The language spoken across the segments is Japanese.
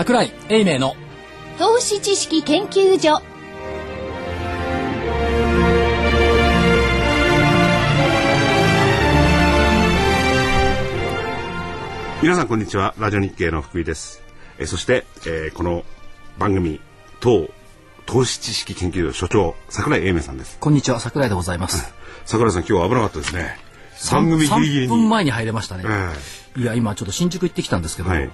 桜井英明の投資知識研究所。皆さんこんにちは。ラジオ日経の福井です。えそして、えー、この番組当投資知識研究所所長桜井英明さんです。こんにちは。桜井でございます。桜井さん今日は危なかったですね。番組ギリギリに。3分前に入れましたね、え。いや今ちょっと新宿行ってきたんですけど、はい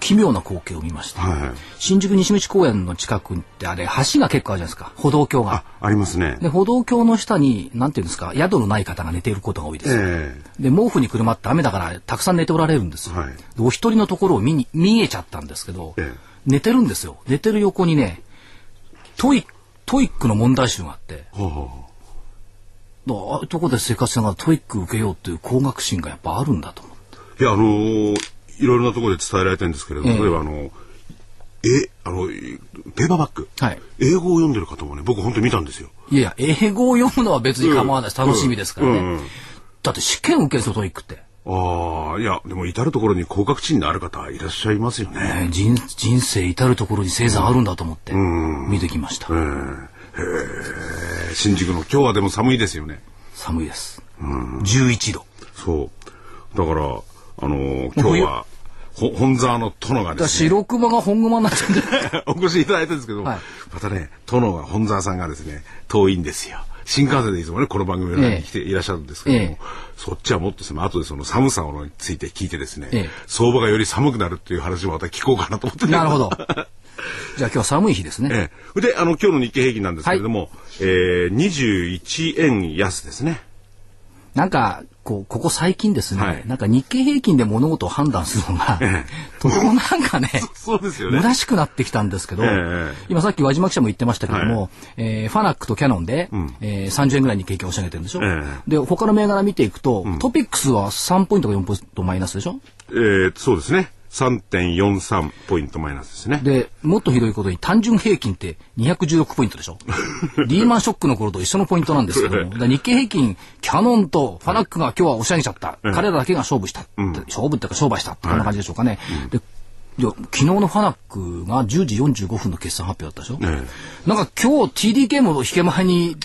奇妙な光景を見ました、はい。新宿西口公園の近くってあれ橋が結構あるじゃないですか。歩道橋が。あありますね。で歩道橋の下になんていうんですか宿のない方が寝ていることが多いです、えで毛布にくるまって雨だからたくさん寝ておられるんですよ、はい。でお一人のところを見に見えちゃったんですけど、ええ。寝てるんですよ。寝てる横にねトイ TOEIC の問題集があって。えほうほう。ああいうとこで生活しながら TOEIC 受けようっていう向学心がやっぱあるんだと思って。ういやあのーいろいろなところで伝えられてるんですけれども、ええ。例えばあのえあのペーパーバック、はい。英語を読んでる方もね僕本当に見たんですよ。いやいや英語を読むのは別に構わない。で楽しみですからね、うんうん。だって試験受けるんですよ TOEIC って、ああいやでも至る所に向学心のある方いらっしゃいますよね、ね人人生至る所に青山あるんだと思って見てきました、えー。新宿の今日はでも寒いですよね。寒いです、11度。そう。だからあのー今日はほ本沢の殿がですね。白熊が本熊になっちゃうんで お越しいただいたんですけど、はい。またね殿が本沢さんがですね遠いんですよ。新幹線でいつもねこの番組に来ていらっしゃるんですけども、ええ。そっちはもっとその後でその寒さについて聞いてですね、ええ。相場がより寒くなるっていう話もまた聞こうかなと思って。なるほど。じゃあ今日は寒い日ですね、ええ、であの今日の日経平均なんですけれども、えー、21円安ですね。なんかこうここ最近ですね、はい。なんか日経平均で物事を判断するのが、とてもなんかね そうですよね。虚しくなってきたんですけど、ええ今さっき輪島記者も言ってましたけども、えーファナックとキャノンで、えー30円ぐらいに経験を押し上げてるんでしょ、えで他の銘柄見ていくと、トピックスは3ポイントか4ポイントマイナスでしょ？えー、そうですね。3.43ポイントマイナスですね。でもっとひどいことに単純平均って216ポイントでしょ？リーマンショックの頃と一緒のポイントなんですけども。日経平均キャノンとファナックが今日は押し上げちゃった、彼らだけが勝負した。って、勝負っていうか商売したってこんな感じでしょうかね、でいや昨日のファナックが10時45分の決算発表だったでしょ、えなんか今日 TDK も引け前に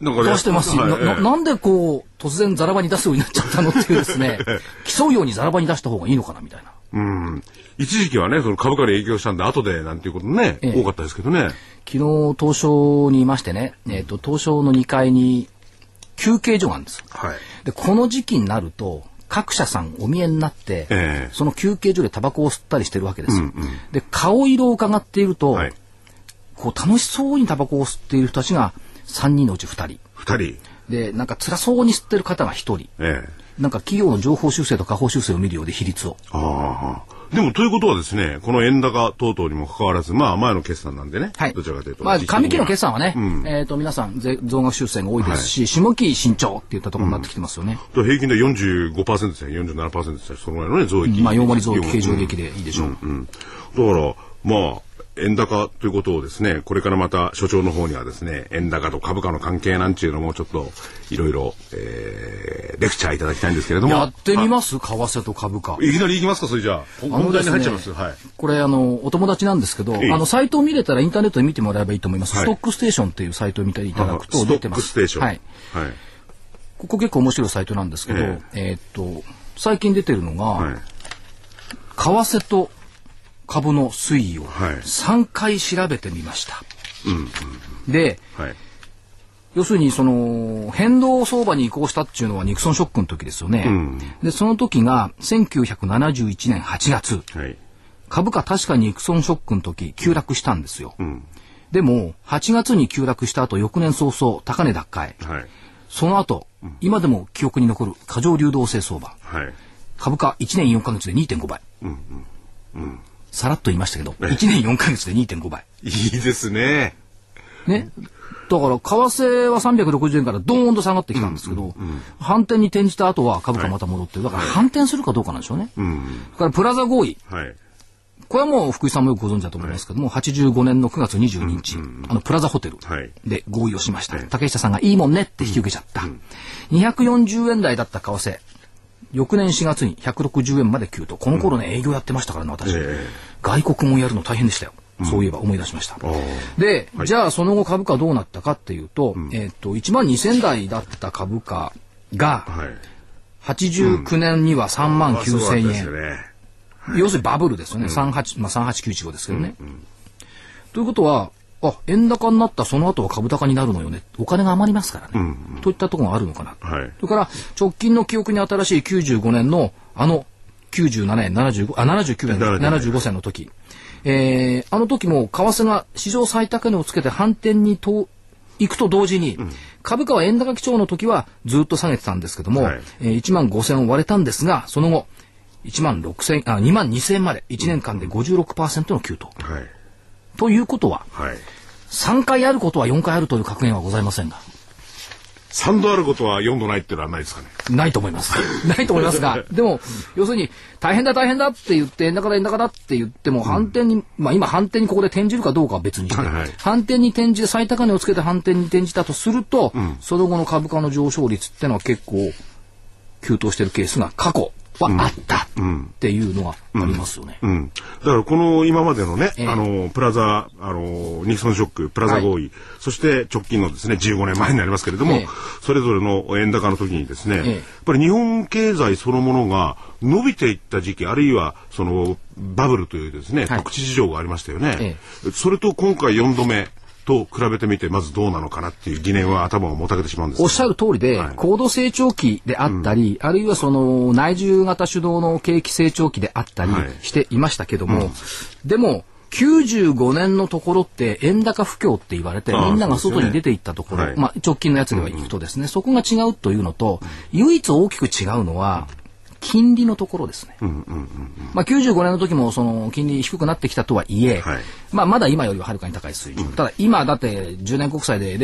出してますよ、はいなななんでこう突然ザラ場に出すようになっちゃったのっていうですね。競うようにザラ場に出した方がいいのかなみたいなうん。一時期はね、その株価に影響したんで、後でなんていうことね、ええ多かったですけどね。昨日東証にいましてね、えっと東証の2階に休憩所があるんですはい。でこの時期になると各社さんお見えになって、ええその休憩所でタバコを吸ったりしてるわけですよ、で顔色を伺っていると、はい。こう楽しそうにタバコを吸っている人たちが3人のうち2人二人。でなんか辛そうに吸ってる方が1人ええなんか企業の情報修正と下方修正を見るようで比率をああ。でも、ということはですね、この円高等々にもかかわらず、まあ、前の決算なんでね。はい。どちらかというと。まあ、上期の決算はね、うんえっ、と、皆さん、ぜ増額修正が多いですし、下期慎重っていったところになってきてますよね。と平均で45%ですね、47%ですね、そのぐらいのね、増益。まあ、4割増益、うん経常利益でいいでしょう。うん。だから、まあ、円高ということをですね、これからまた所長の方にはですね、円高と株価の関係なんていうのもちょっと、いろいろ、えー、レクチャーいただきたいんですけれども。やってみます？為替と株価。いきなり行きますか、それじゃあ。本題に入っちゃいます。はい。これ、あの、お友達なんですけど、ええあの、サイトを見れたらインターネットで見てもらえばいいと思います。はいストックステーションっていうサイトを見ていただくとストッ出てます。クステーション。はい。はい。ここ結構面白いサイトなんですけど、ええーっと、最近出てるのが、はい。為替と株の推移をはい3回調べてみました。で、はい。要するにその変動相場に移行したっていうのはニクソンショックの時ですよね。んで、その時が1971年8月。はい。株価確かにニクソンショックの時急落したんですよ。でも8月に急落した後翌年早々高値奪回。はい。その後、今でも記憶に残る過剰流動性相場。はい。株価1年4ヶ月で2.5倍。さらっと言いましたけど、1年4ヶ月で2.5倍。いいですね。ね。だから、為替は360円からドーンと下がってきたんですけど、反転に転じた後は株価また戻ってる。だから反転するかどうかなんでしょうね。うん。それからプラザ合意。はい。これはもう福井さんもよくご存知だと思いますけども、85年の9月22日、あのプラザホテルはいで合意をしました。はい竹下さんがいいもんねって引き受けちゃった。240円台だった為替、翌年4月に160円まで急騰。この頃ね、営業やってましたからね、私。え外国もやるの大変でしたよ。そういえば思い出しました。で、じゃあその後株価どうなったかっていうと、えっと、1万2000台だった株価が、はい。89年には3万あそうだった9000円。ですよね。要するにバブルですよね。38、まあ、38915ですけどね。ということは、あ、円高になったその後は株高になるのよね。お金が余りますからね。といったところがあるのかな。はいそれから、直近の記憶に新しい95年の、あの、97年、75、あ、79年、77 75銭の時。えー、あの時も、為替が史上最高値をつけて反転にと、行くと同時に、株価は円高基調の時はずっと下げてたんですけども、はいえー1万5千を割れたんですが、その後、1万6千、あ、2万2千まで、1年間で56%の急騰。はい。ということは、はい。3回あることは4回あるという格言はございませんが、3度あることは4度ないっていうのはないですかね。ないと思います。ないと思いますが、でも、要するに、大変だ大変だって言って、円高だ円高だって言っても、反転に、まあ今反転にここで転じるかどうかは別にして、はいはい反転に転じて最高値をつけて反転に転じたとすると、その後の株価の上昇率ってのは結構、急騰してるケースが過去はあった。っていうのがありますよね。うん。だからこの今までのね、ええ。あの、プラザ、あの、ニクソンショック、プラザ合意、そして直近のですね、15年前になりますけれども、ええ。それぞれの円高の時にですね、ええ。やっぱり日本経済そのものが伸びていった時期、あるいはそのバブルというですね、はい。特地市場がありましたよね。えそれと今回4度目と比べてみて、まずどうなのかなっていう疑念は頭をもたげてしまうんですおっしゃる通りで、はい。高度成長期であったり、あるいはその内需型主導の景気成長期であったりはい。していましたけども、でも、95年のところって円高不況って言われて、みんなが外に出ていったところ、はい。まあ直近のやつでは行くとですね、そこが違うというのと、唯一大きく違うのは、金利のところですね。まあ、95年の時もその金利低くなってきたとはいえ、はいまあ、まだ今よりははるかに高い水準。ただ今だって10年国債で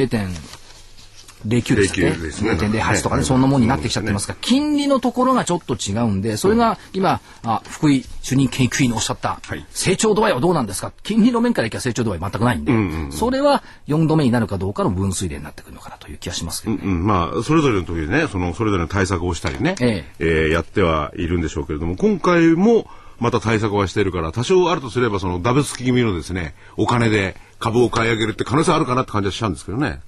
0.09でしたっけ09ですね。0.08とかね、はい。そんなもんになってきちゃってますから、金利のところがちょっと違うんで、それが今、あ福井主任研究員のおっしゃった、はい。成長度合いはどうなんですか？金利の面からいけば成長度合い全くないんで、それは4度目になるかどうかの分水嶺になってくるのかなという気がしますけどね。うん、まあ、それぞれの時でね、その、それぞれの対策をしたりね、ええ。ーやってはいるんでしょうけれども、今回も、また対策はしているから、多少あるとすれば、その、ダブつき気味のですね、お金で株を買い上げるって可能性あるかなって感じはしちゃうんですけどね。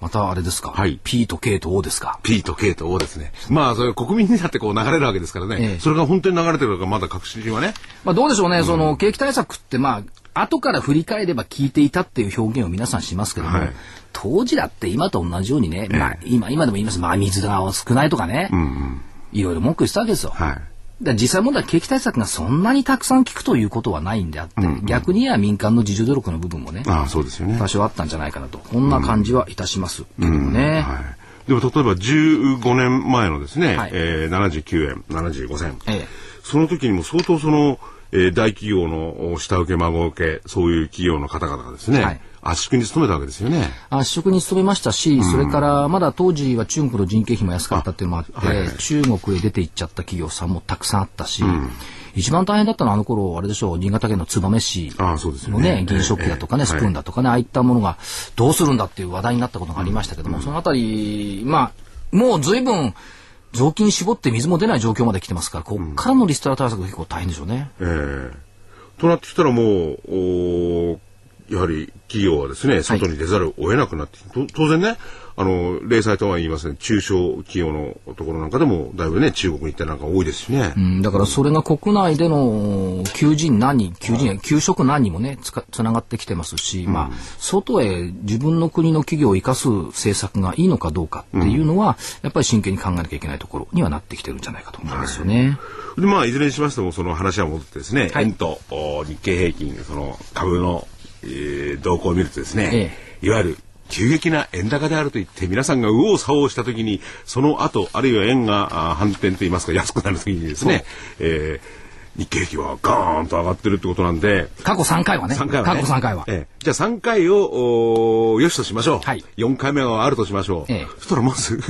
またあれですか、はい。P と K と O ですか？P と K と O ですね。まあ、それ国民にだってこう流れるわけですからね、ええ。それが本当に流れてるのかまだ確信はね。まあどうでしょうね、その景気対策ってまあ、後から振り返れば聞いていたっていう表現を皆さんしますけども、はい。当時だって今と同じようにね、まあ今、今でも言います、まあ水が少ないとかね、いろいろ文句言ってたわけですよ。はい。実際問題景気対策がそんなにたくさん効くということはないんであって、逆には民間の自助努力の部分もね、ああ、そうですよね。多少あったんじゃないかなと、こんな感じはいたしますけどもね。はい。でも例えば15年前のですね、はいえー、79円、75銭。ええその時にも相当その、えー大企業のお下請け孫請け、そういう企業の方々がですね、はい。圧縮に努めたわけですよね。圧縮に努めましたし、それからまだ当時は中国の人件費も安かったっていうのもあって、あはいはい。中国へ出て行っちゃった企業さんもたくさんあったし、一番大変だったのはあの頃、あれでしょう、新潟県の燕市ああそうですよのねね、銀食器だとかね、ええスプーンだとかね、ああいったものがどうするんだっていう話題になったことがありましたけども、そのあたり、まあ、もう随分、雑巾絞って水も出ない状況まで来てますから、こっからのリストラ対策が結構大変でしょうね。ええとなってきたらもう、おやはり企業はですね、外に出ざるを得なくなって、と当然ね、あの、零細とは言いません、中小企業のところなんかでも、だいぶね、中国に行ったりなんか多いですしね。うんだからそれが国内での求人何人、求人、給食何人もね、つかつながってきてますし、まあ、外へ自分の国の企業を生かす政策がいいのかどうかっていうのは、やっぱり真剣に考えなきゃいけないところにはなってきてるんじゃないかと思いますよね。で、まあ、いずれにしましても、その話は戻ってですね、はい。円とお日経平均、その株の、えー動向を見るとですね、えいわゆる急激な円高であると言って、皆さんが右往左往したときに、その後、あるいは円があ反転といいますか、安くなるときにですね、えー日経平均はガーンと上がってるってことなんで、過去3回はね。3回は、ね。過去3回は。ええじゃあ3回を、よしとしましょう。はい4回目はあるとしましょう。ええそしたらまず、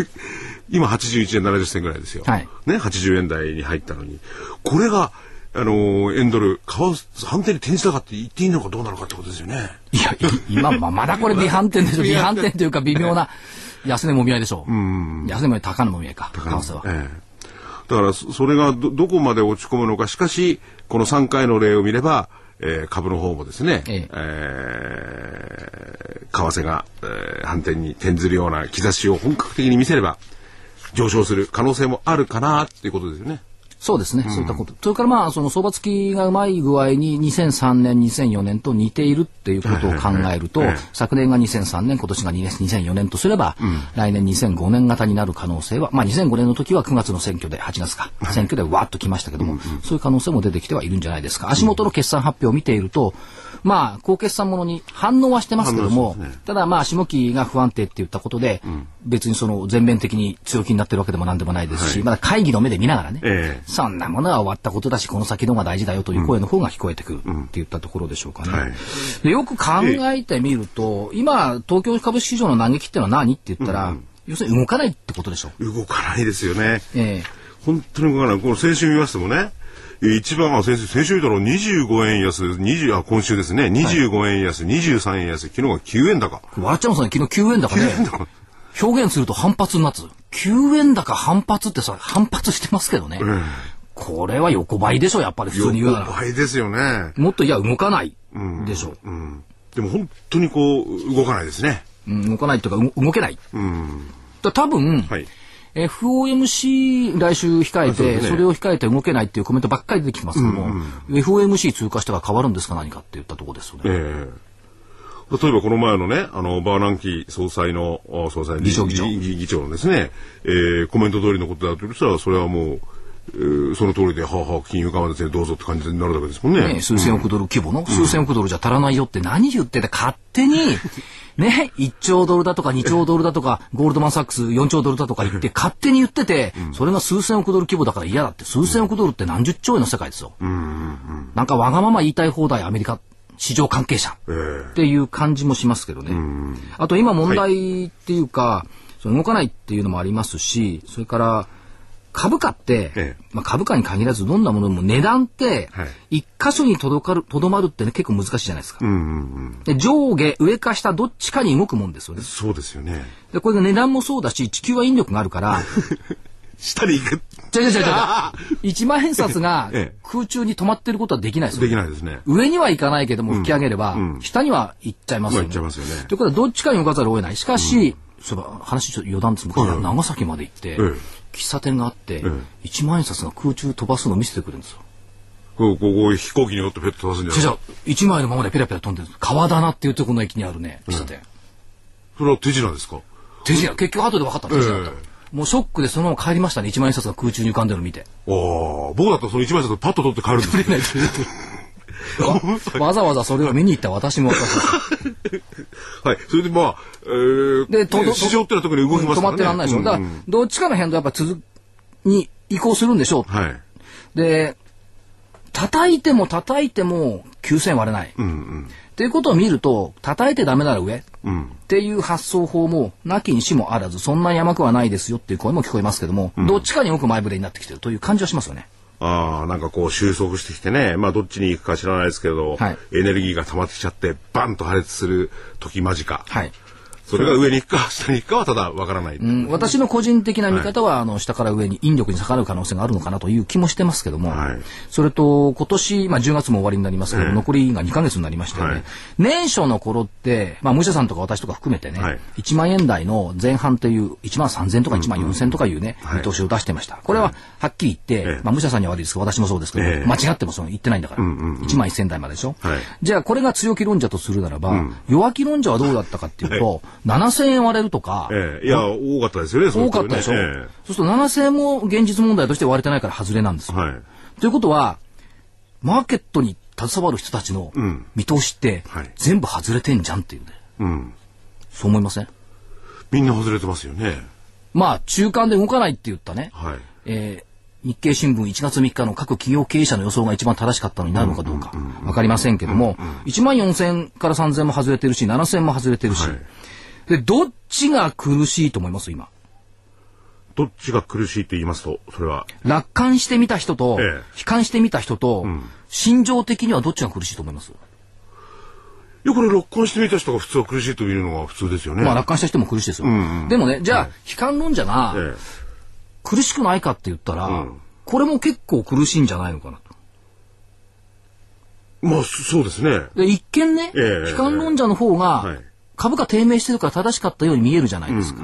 今81円70銭ぐらいですよ。はいね、80円台に入ったのに。これが、あのー円ドル、為替、反転に転じたかって言っていいのかどうなのかってことですよね。いや、い今、まあまだこれ微反転でしょ。微反転というか微妙な安値もみ合いでしょう。安値もみ合い高値もみ合いか、為替は。ええだからそそれがどどこまで落ち込むのかしかしこの3回の例を見れば、えー株の方もですね、ええー為替が、えー反転に転ずるような兆しを本格的に見せれば上昇する可能性もあるかなっていうことですよね。そうですね、そういったこと。それからまあ、その相場付きがうまい具合に2003年、2004年と似ているっていうことを考えると、昨年が2003年、今年が2004年とすれば、来年2005年型になる可能性は、まあ2005年の時は9月の選挙で、8月か、選挙でわーっときましたけども、そういう可能性も出てきてはいるんじゃないですか。足元の決算発表を見ていると、まあ、高決算ものに反応はしてますけども、ね。ただまあ、下期が不安定って言ったことで、別にその全面的に強気になってるわけでもなんでもないですし、まだ会議の目で見ながらね、ええ。そんなものは終わったことだし、この先の方が大事だよという声の方が聞こえてくるって言ったところでしょうかね。はい。でよく考えてみると、今、東京株式市場の嘆きっていうのは何って言ったら、要するに動かないってことでしょう。動かないですよね。ええ。本当に動かない。この先週見ましてもね、えー一番、あ、先週、先週見たら25円安、20、あ、今週ですね、25円安、23円安、昨日が9円高。笑っちゃいますね、昨日9円高ね。表現すると反発になつ。9円高反発ってさ、反発してますけどね。これは横ばいでしょ、やっぱり普通に言うなら。倍ですよね。もっといや、動かないでしょ。うん。でも本当にこう、動かないですね。うん、動かないというか、う動けない。うん。だ多分、はい。FOMC 来週控えて、それを控えて動けないっていうコメントばっかり出てきてますけども、FOMC 通過したら変わるんですか？何かって言ったところですよね。ええ。例えばこの前のね、あの、バーナンキ総裁の、あ総裁議長議長。のですね、えーコメント通りのことだと言ったら、それはもう、えーその通りで、はあはあ、金融緩和ですね、どうぞって感じになるわけですもんね。ね、数千億ドル規模の、数千億ドルじゃ足らないよって何言ってて勝手に、ね、1兆ドルだとか2兆ドルだとか、ゴールドマンサックス4兆ドルだとか言って勝手に言ってて、それが数千億ドル規模だから嫌だって、数千億ドルって何十兆円の世界ですよ。なんかわがまま言いたい放題アメリカ市場関係者。ええ。っていう感じもしますけどね。あと今問題っていうか、その動かないっていうのもありますし、それから株価って、ええまあ、株価に限らずどんなものでも値段ってはい一箇所に届かるとどまるってね結構難しいじゃないですか。うんうんうん。で上下上か下どっちかに動くもんですよね。そうですよね。でこれが値段もそうだし地球は引力があるから、下に行く。違う違う違う違う。1万円札がええ空中に止まってることはできないですよできないですね。上には行かないけども引き上げれば、下には行っちゃいますよね。まあ行っちゃいますよねということはどっちかに動かざるを得ない。しかし、そういえば話ちょっと余談です昔、はい長崎まで行って、え喫茶店があって、え1万円札が空中飛ばすのを見せてくれるんですよ。こう、こう、こう飛行機に乗ってペット飛ばすんじゃない？じゃあ、1枚のままでペラペラ飛んでるんです。川棚っていうところの駅にあるね、喫茶店。それは手品ですか？手品、結局後で分かった手品だった、えもうショックでそのまま帰りましたね、1万円札が空中に浮かんでるのを見て。ああ、僕だったらその一枚札パッと取って帰るんですよ。わ わざわざそれを見に行った私も。はい。それでまあ、えー、で、とど市場ってのは特に動きますからね。止まってらんないでしょ。だから、どっちかの変動やっぱ続に移行するんでしょう。はい。で、叩いても叩いても9000割れない。うんうん。っていうことを見ると、叩いてダメなら上。うん。っていう発想法も、なきにしもあらず、そんな山くはないですよっていう声も聞こえますけども、どっちかに多く前触れになってきてるという感じはしますよね。ああ、なんかこう収束してきてね、まあどっちに行くか知らないですけど、はいエネルギーが溜まってきちゃって、バンと破裂する時間近。はい。それが上に行くか 下に行くかはただわからない。うん、私の個人的な見方は、あの、下から上に引力に下がる可能性があるのかなという気もしてますけども、はい。それと、今年、まあ、10月も終わりになりますけど、残りが2ヶ月になりましたよね。はい。年初の頃って、まあ、武者さんとか私とか含めてね、はい。1万円台の前半という、1万3000とか1万4000とかいうね、はい。見通しを出してました。これは、はっきり言って、ええ。まあ、武者さんには悪いですけど、私もそうですけど、ええ。間違ってもその言ってないんだから、1万1000台まででしょ。はい。じゃあ、これが強気論者とするならば、弱気論者はどうだったかっていうと、7000円割れるとか、ええいや、多かったですよね、多かったでしょ、えそうすると7000円も現実問題として割れてないから外れなんですよ。えはい。ということは、マーケットに携わる人たちのん見通しってはい全部外れてんじゃんっていうね。うん。そう思いません？みんな外れてますよね。まあ、中間で動かないって言ったね、はい。えー日経新聞1月3日の各企業経営者の予想が一番正しかったのになるのかどうかわかりませんけども、1万4000から3000も外れてるし、7000も外れてるし、はいで、どっちが苦しいと思います今？どっちが苦しいと言いますと、それは、楽観してみた人と、ええ悲観してみた人と、心情的にはどっちが苦しいと思います、いや、これ、録音してみた人が普通は苦しいというのが普通ですよね。まあ楽観した人も苦しいですよ。でもね、じゃあ、悲観論者が、え苦しくないかって言ったら、これも結構苦しいんじゃないのかなと。まあ、そそうですね。で一見ね、ええ悲観論者の方がはい株価低迷してるから正しかったように見えるじゃないですか。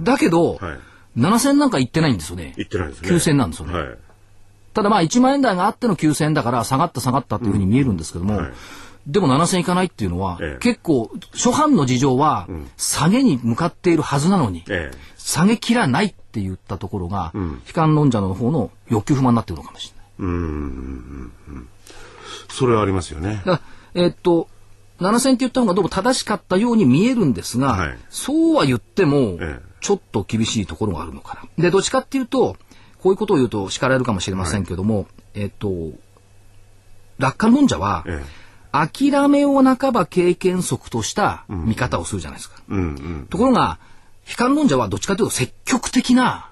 だけど、はい7000なんか行ってないんですよね。言ってないですね。9000なんですよね。はい。ただまあ1万円台があっての9000だから下がった下がったっていうふうに見えるんですけども、はいでも7000いかないっていうのは、ええ結構初版の事情は下げに向かっているはずなのに、ええ。下げきらないって言ったところが、悲観論者の方の欲求不満になってるのかもしれない。それはありますよね。えっと、7000って言った方がどうも正しかったように見えるんですが、はいそうは言ってもええ、ちょっと厳しいところがあるのかな。で、どっちかっていうと、こういうことを言うと叱られるかもしれませんけども、えっと、楽観論者は、え諦めを半ば経験則とした見方をするじゃないですか。ところが、悲観論者はどっちかというと積極的な。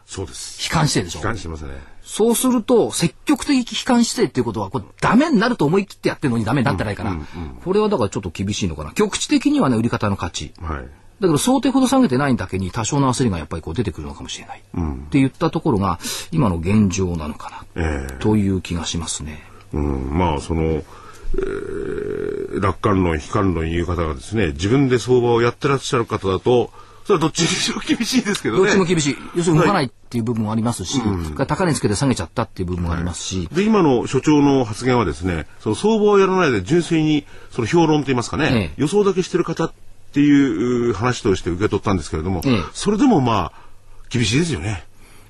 悲観姿勢でしょ悲。観してますね。そうすると、積極的悲観姿勢っていうことは、これダメになると思い切ってやってるのにダメになってないから、これはだからちょっと厳しいのかな。局地的にはね、売り方の勝ち。はい。だけど想定ほど下げてないだけに多少の焦りがやっぱりこう出てくるのかもしれない。って言ったところが、今の現状なのかな。ええという気がしますね。うん、まあその、えー楽観論悲観論いう方がですね自分で相場をやってらっしゃる方だとそれはどっちにしろ厳しいですけどね。どっちも厳しい。要するに動かないっていう部分もありますし、それから高値つけて下げちゃったっていう部分もありますし、で今の所長の発言はですねその相場をやらないで純粋にその評論といいますかね、ええ。予想だけしてる方っていうう話として受け取ったんですけれども、ええ。それでもまあ厳しいですよね。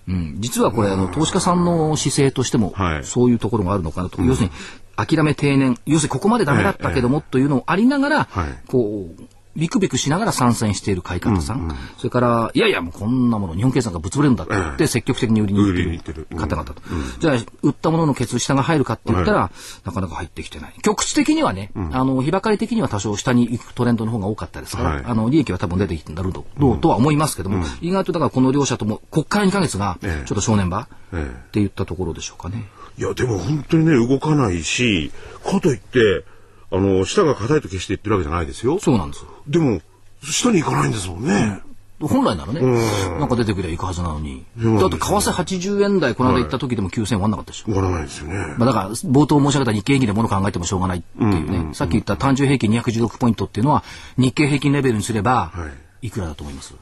うん、実はこれ、あの、投資家さんの姿勢としてもは、い。そういうところがあるのかなと。要するに、諦め定年、要するにここまでダメだったけども、というのをありながら、はい。こう、ビクビクしながら参戦している買い方さん、それから、いやいや、もうこんなもの、日本経済がぶつぶれるんだって。言って、積極的に売りに行ってるる。方々と。じゃあ、売ったもののケツ下が入るかって言ったら、なかなか入ってきてない。局地的にはね、あの、日ばかり的には多少下に行くトレンドの方が多かったですから、はい。あの、利益は多分出てきてんだろうと、どうとは思いますけども、意外とだからこの両者とも、こっから2ヶ月が、ちょえ。えっと正念場、ええ。って言ったところでしょうかね。いやでも本当にね動かないしかといってあの下が硬いと決して言ってるわけじゃないですよ。そうなんですよ。でも下に行かないんですもんね。本来ならね、なんか出てくりゃいくはずなのに。んだって為替80円台、この間行った時でも9000円終わんなかったでしょ。終わらないですよね。まあ、だから、冒頭申し上げた日経平均で物考えてもしょうがないっていうね、さっき言った単純平均216ポイントっていうのは、日経平均レベルにすれば、いくらだと思います？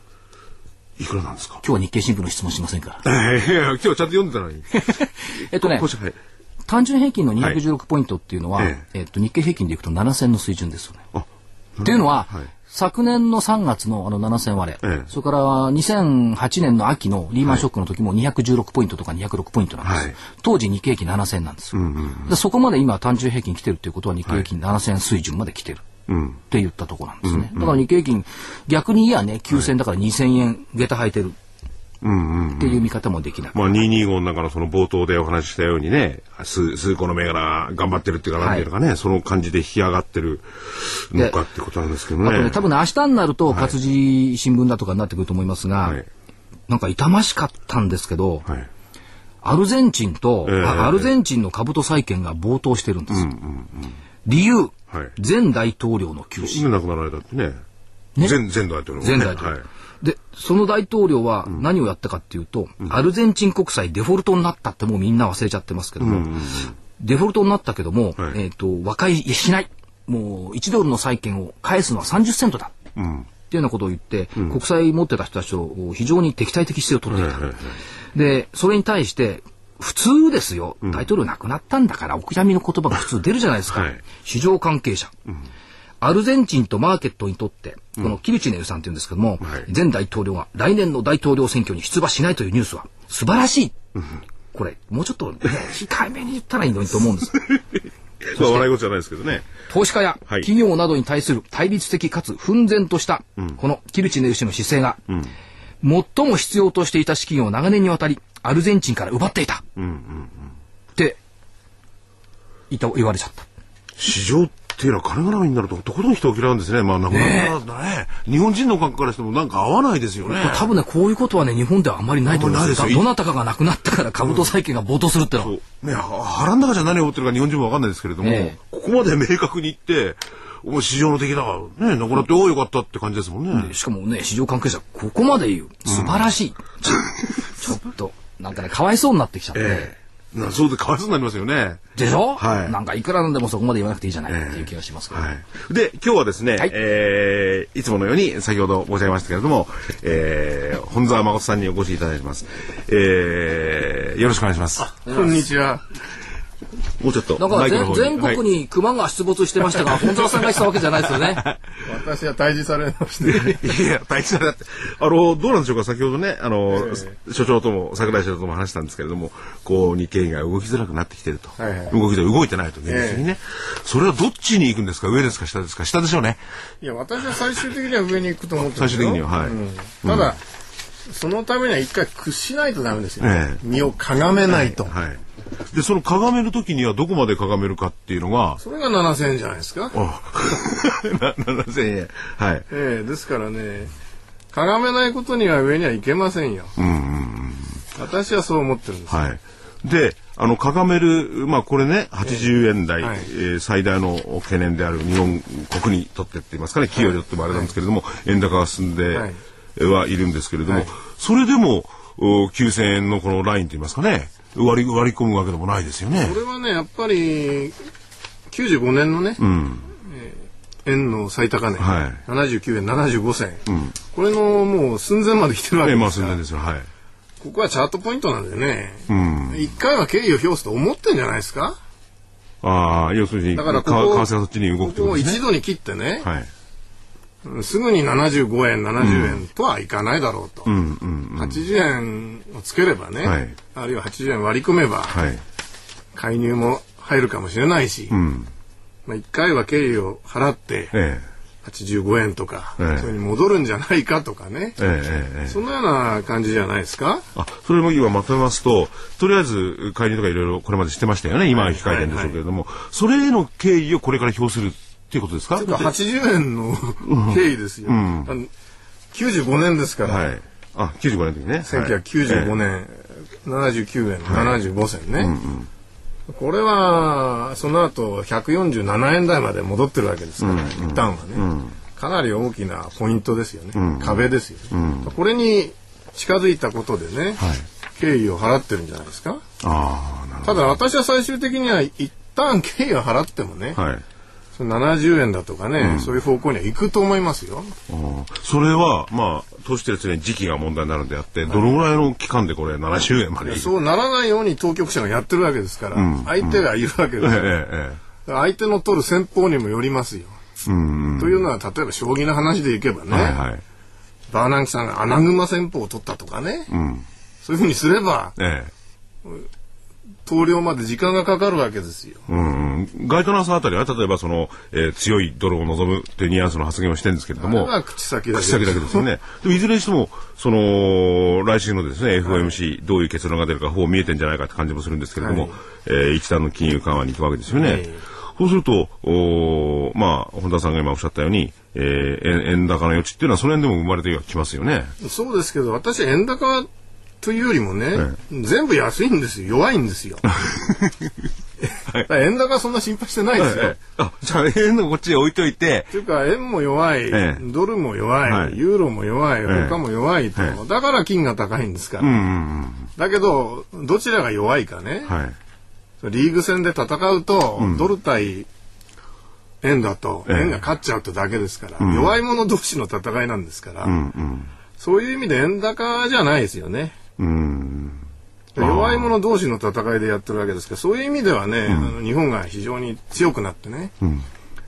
いくらなんですか？今日は日経新聞の質問しませんから。いやいや今日ちゃんと読んでたのに。えっとね単純平均の216ポイントっていうのは、ええっと、日経平均でいくと7000の水準ですよね。あっていうのは、はい昨年の3月のあの7000割れ、ええそれから2008年の秋のリーマンショックの時も216ポイントとか206ポイントなんです。はい当時日経平均7000なんですよ、でそこまで今単純平均来てるっていうことは日経平均7000水準まで来てる。うん。って言ったところなんですね。だから日経平均、逆にいやね、9000だから2000円下駄履いてる。っていう見方もできない。まあ225の中のその冒頭でお話ししたようにね、数数個の銘柄頑張ってるっていうかなんていうのかね、その感じで引き上がってるのかってことなんですけどね。あとね、多分ね、明日になると活字新聞だとかになってくると思いますが、はい。なんか痛ましかったんですけど、はい。アルゼンチンと、ええあアルゼンチンの株と債券が暴騰してるんですよ。理由、はい前大統領の急死。で亡くなられたってね。ね前前大統領もね。前大統領。はい。で、その大統領は何をやったかっていうと、アルゼンチン国債デフォルトになったってもうみんな忘れちゃってますけども、デフォルトになったけども、はいえっ、と、和解しない。もう1ドルの債券を返すのは30セントだ。うん。っていうようなことを言って、国債持ってた人たちと非常に敵対的姿勢を取っていた。で、それに対して、普通ですよ。大統領亡くなったんだから、お悔やみの言葉が普通出るじゃないですか。はい市場関係者。アルゼンチンとマーケットにとって、このキルチネウさんっていうんですけども、はい前大統領が来年の大統領選挙に出馬しないというニュースは素晴らしい。これ、もうちょっと、ね、控えめに言ったらいいのにと思うんです。まあ笑い事じゃないですけどね。投資家やはい企業などに対する対立的かつ奮然とした、このキルチネウ氏の姿勢が、最も必要としていた資金を長年にわたり、アルゼンチンから奪っていた。って、言われちゃった。市場ていうのは金絡みになるととことん人を嫌うんですね。まあ亡くなったらね。日本人の感覚からしてもなんか合わないですよね。多分ね、こういうことはね、日本ではあんまりないと思いますあんですよどなたかが亡くなったから株と債券が暴騰するってのは。そうね、腹の中じゃ何を思ってるか日本人もわかんないですけれども、ええここまで明確に言って、お前市場の敵だからね、亡くなっておおよかったって感じですもんね。しかもね、市場関係者、ここまで言う。素晴らしい。ちょちょっと、なんかね、かわいそうになってきちゃって。ええなそうでかわいそうになりますよね。でしょ？はいなんかいくらなんでもそこまで言わなくていいじゃないっていう気がしますけど。はい。で、今日はですね、はいえーいつものように先ほど申し上げましたけれども、えー本沢誠さんにお越しいただいてます。えーよろしくお願いします。こんにちは。もうちょっとだから全国に熊が出没してましたが、本沢さんがしたわけじゃないですよね。私は退治されまして。はいいや、大事だって。あの、どうなんでしょうか？先ほどね、あの、所長とも、桜井所長とも話したんですけれども、こう、日経が動きづらくなってきてると。はいはい。動きで動いてないと、現実にね、それはどっちに行くんですか？上ですか下ですか？下でしょうね。いや、私は最終的には上に行くと思ってるんですよ。最終的にははい。うん。ただ、そのためには一回屈しないとダメですよ、ええ。身をかがめないと。はい。で、そのかがめるときにはどこまでかがめるかっていうのが、それが7000円じゃないですか。あ な7000円。はい。ええですからね、かがめないことには上には行けませんよ。私はそう思ってるんです。はい。で、あの、かがめる、まあこれね、80円台、はいえー最大の懸念である日本国にとってって言いますかね、企業にとってもあれなんですけれども、円高が進んではいはいるんですけれども、はいそれでも、お9000円のこのラインと言いますかね、割り割り込むわけでもないですよねこ。れはね、やっぱり、95年のね、えー円の最高値、はい79円75銭、これのもう寸前まで来てるわええまあ、けですから、寸前ですよ。はい。ここはチャートポイントなんでね、うん。一回は敬意を表すと思ってんじゃないですかああ、要するに、だからこかこ為替がそっちに動くってここをことですね。一度に切ってね、はい。すぐに75円、70円とはいかないだろうと。うんうんうん。80円をつければね、はいあるいは80円割り込めば、はい。介入も入るかもしれないし、うん。まあ、1回は敬意を払って、え85円とか、ええそれに戻るんじゃないかとかねえ、えそんなような感じじゃないですか？あ、それも今まとめますと、とりあえず介入とかいろいろこれまでしてましたよね。今は控えてるんでしょうけれども、それへの敬意をこれから表するっていうことですか？というか80円の敬意ですよ。あの95年ですから、はい。あ、95年の時ね。1995年、79円、75銭ね。これは、その後、147円台まで戻ってるわけですから、一旦はね、かなり大きなポイントですよね。壁ですよね、これに近づいたことでね、敬意を払ってるんじゃないですか？ただ私は最終的には一旦敬意を払ってもね、ど。はい。その70円だとかね、そういう方向には行くと思いますよ。それは、まあ、としてですね、時期が問題になるんであって、どのぐらいの期間でこれ70円までそうならないように当局者がやってるわけですから、相手がいるわけですよ。ええええ相手の取る戦法にもよりますよ。うん。というのは例えば将棋の話でいけばね、はいはい。バーナンキさんが穴熊戦法を取ったとかね、うん。そういうふうにすればええ。投了まで時間がかかるわけですよ。うんうん。ガイドナーさんあたりは、例えばその、えー強いドルを望むっていうニュアンスの発言をしてるんですけれども、口先だけ口先だけですよね。でもいずれにしても、その、来週のですね、FOMC、どういう結論が出るか、ほぼ見えてんじゃないかって感じもするんですけれども、はいえー一段の金融緩和に行くわけですよね。ええそうすると、おーまあ、本田さんが今おっしゃったように、えー円円高の余地っていうのはその辺でも生まれてはきますよね。そうですけど、私は円高というよりもね、全部安いんですよ。弱いんですよ。円高はそんな心配してないですよ。ええ。あ、じゃあ円のこっちへ置いといて、というか、円も弱い、ええ。ドルも弱い、はい。ユーロも弱い、え他も弱いと、えだから金が高いんですから。だけど、どちらが弱いかね、はい。リーグ戦で戦うと、ドル対円だと、ええ。円が勝っちゃうってだけですから、弱い者同士の戦いなんですから。そういう意味で円高じゃないですよね。うん。弱い者同士の戦いでやってるわけですから、そういう意味ではね、あの日本が非常に強くなってね、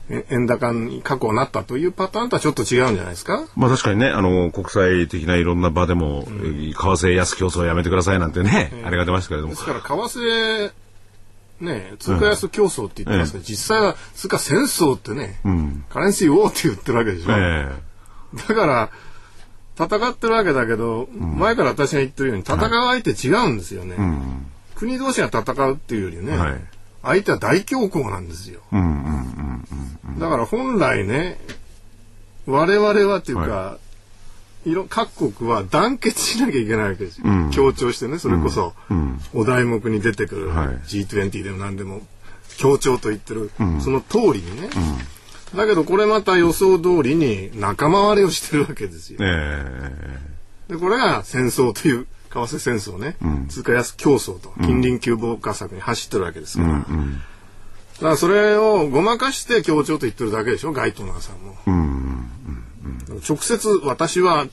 え円高に過去なったというパターンとはちょっと違うんじゃないですか？まあ確かにね、あの、国際的ないろんな場でも、えー為替安競争をやめてくださいなんてね、あれが出ましたけれどもで。すから、為替、ね、通貨安競争って言ってますけど、実際は通貨戦争ってね、カレンシーウォーって言ってるわけでしょ。えだから、戦ってるわけだけど、前から私が言ってるように、戦う相手違うんですよね。国同士が戦うっていうよりね、はい。相手は大恐慌なんですよ。だから本来ね、我々はっていうか、い。ろ各国は団結しなきゃいけないわけですよ。協調してね、それこそ、お題目に出てくるはい。G20 でも何でも、協調と言ってる、その通りにね。だけどこれまた予想通りに仲間割れをしてるわけですよ。ええ。で、これが戦争という為替戦争ね、通貨安競争と近隣急防火策に走ってるわけですから、だからそれをごまかして協調と言ってるだけでしょガイトナーさんも、直接私は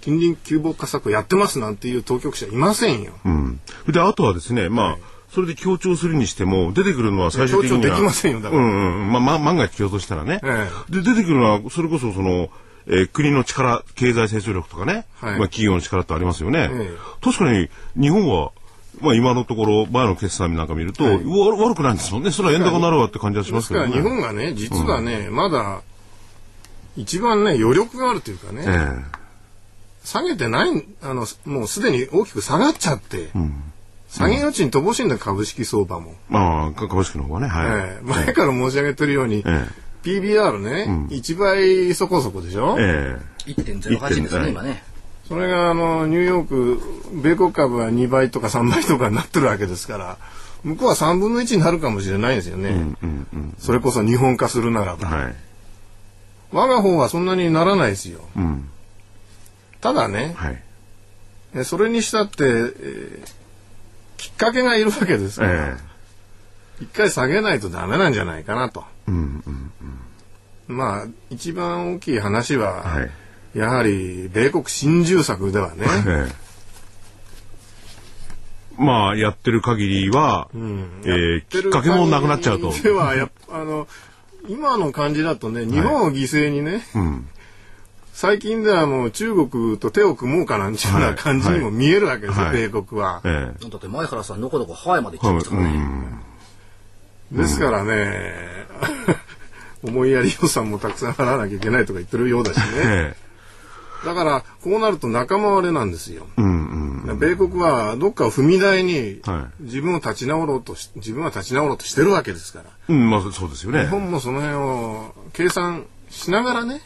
近隣急防火策やってますなんていう当局者いませんよ、うん。で、あとはですね、まあ、それで強調するにしても、出てくるのは最終的には。強調できませんよだからうんうん。まあ、ま、万が一強調したらね。えで、出てくるのは、それこそその、えー国の力、経済成長力とかね、はいまあ、企業の力ってありますよね。ええ確かに、日本は、まあ、今のところ、前の決算なんか見ると、わ悪くないんですもんね。それは円高になるわって感じはしでますけどね。すから日本がね実はね、まだ一番ね余力があるというかね、え下げてないあのもうすでに大きく下がっちゃって、下げ余地に乏しいんだ株式相場も、えまあ、か株式の方がね、はい。ええ。前から申し上げてるように、え PBR ね、1倍そこそこでしょ、ええ。1.08ですね、今ね。それがあのニューヨーク米国株は2倍とか3倍とかになってるわけですから向こうは3分の1になるかもしれないですよね、それこそ日本化するならば、はい。我が方はそんなにならないですよ、ん。ただね、はい。えそれにしたって、えーきっかけがいるわけですから、え一回下げないとダメなんじゃないかなと。まあ一番大きい話は、えはい。やはり米国新住宅ではね、ええ。まあ、やってる限りは、えーきっかけもなくなっちゃうと。ではやあの今の感じだとね日本を犠牲にね、ん最近ではもう中国と手を組もうかなんていうような感じにも見えるわけですよ、はい米国は。ええだって前原さん、どこどこハワイまで行っちゃいましたからね。ですからね、思いやり予算もたくさん払わなきゃいけないとか言ってるようだしね。えだから、こうなると仲間割れなんですよ。えうんうん。米国はどっかを踏み台には自分を立ち直ろうとし、自分は立ち直ろうとしてるわけですから。うん、まあ、そうですよね日。本もその辺を計算しながらね、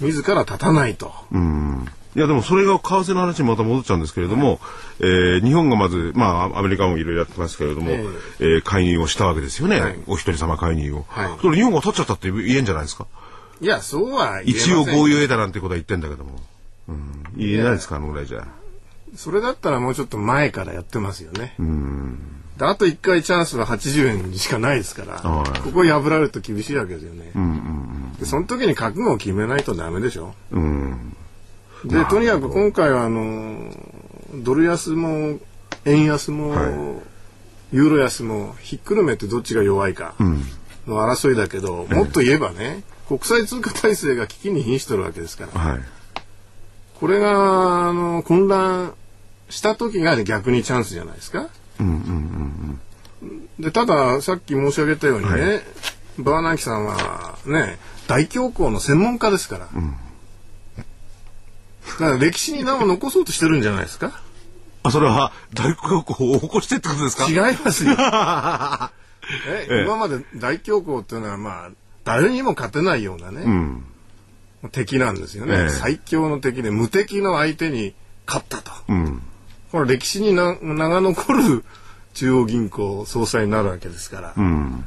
自ら立たないと。うん。いや、でもそれが為替の話にまた戻っちゃうんですけれども、えー日本がまず、まあ、アメリカもいろいろやってますけれども、ええー介入をしたわけですよね。はいお一人様介入を。はいそれ日本が立っちゃったって言えんじゃないですか。いや、そうは一応合意を得たなんてことは言ってんだけども。うん。言えないですか、あのぐらいじゃ。それだったらもうちょっと前からやってますよね。であと1回チャンスは80円にしかないですから、はいここ破られると厳しいわけですよね。でその時に覚悟を決めないとダメでしょ。うん。で、とにかく今回はあの、ドル安も円安も、はユーロ安もひっくるめてどっちが弱いかの争いだけど、もっと言えばね、国際通貨体制が危機に瀕してるわけですから、はい。これがあの混乱した時が逆にチャンスじゃないですか。でたださっき申し上げたようにね、はバーナンキさんはね大恐慌の専門家ですから、だから歴史に名を残そうとしてるんじゃないですか？あ、それは、大恐慌を起こしてってことですか？違いますよ えええ今まで大恐慌っていうのはまあ誰にも勝てないようなね、うん。敵なんですよね、ええ最強の敵で無敵の相手に勝ったと。うん。これ歴史にな名が残る中央銀行総裁になるわけですから。うん。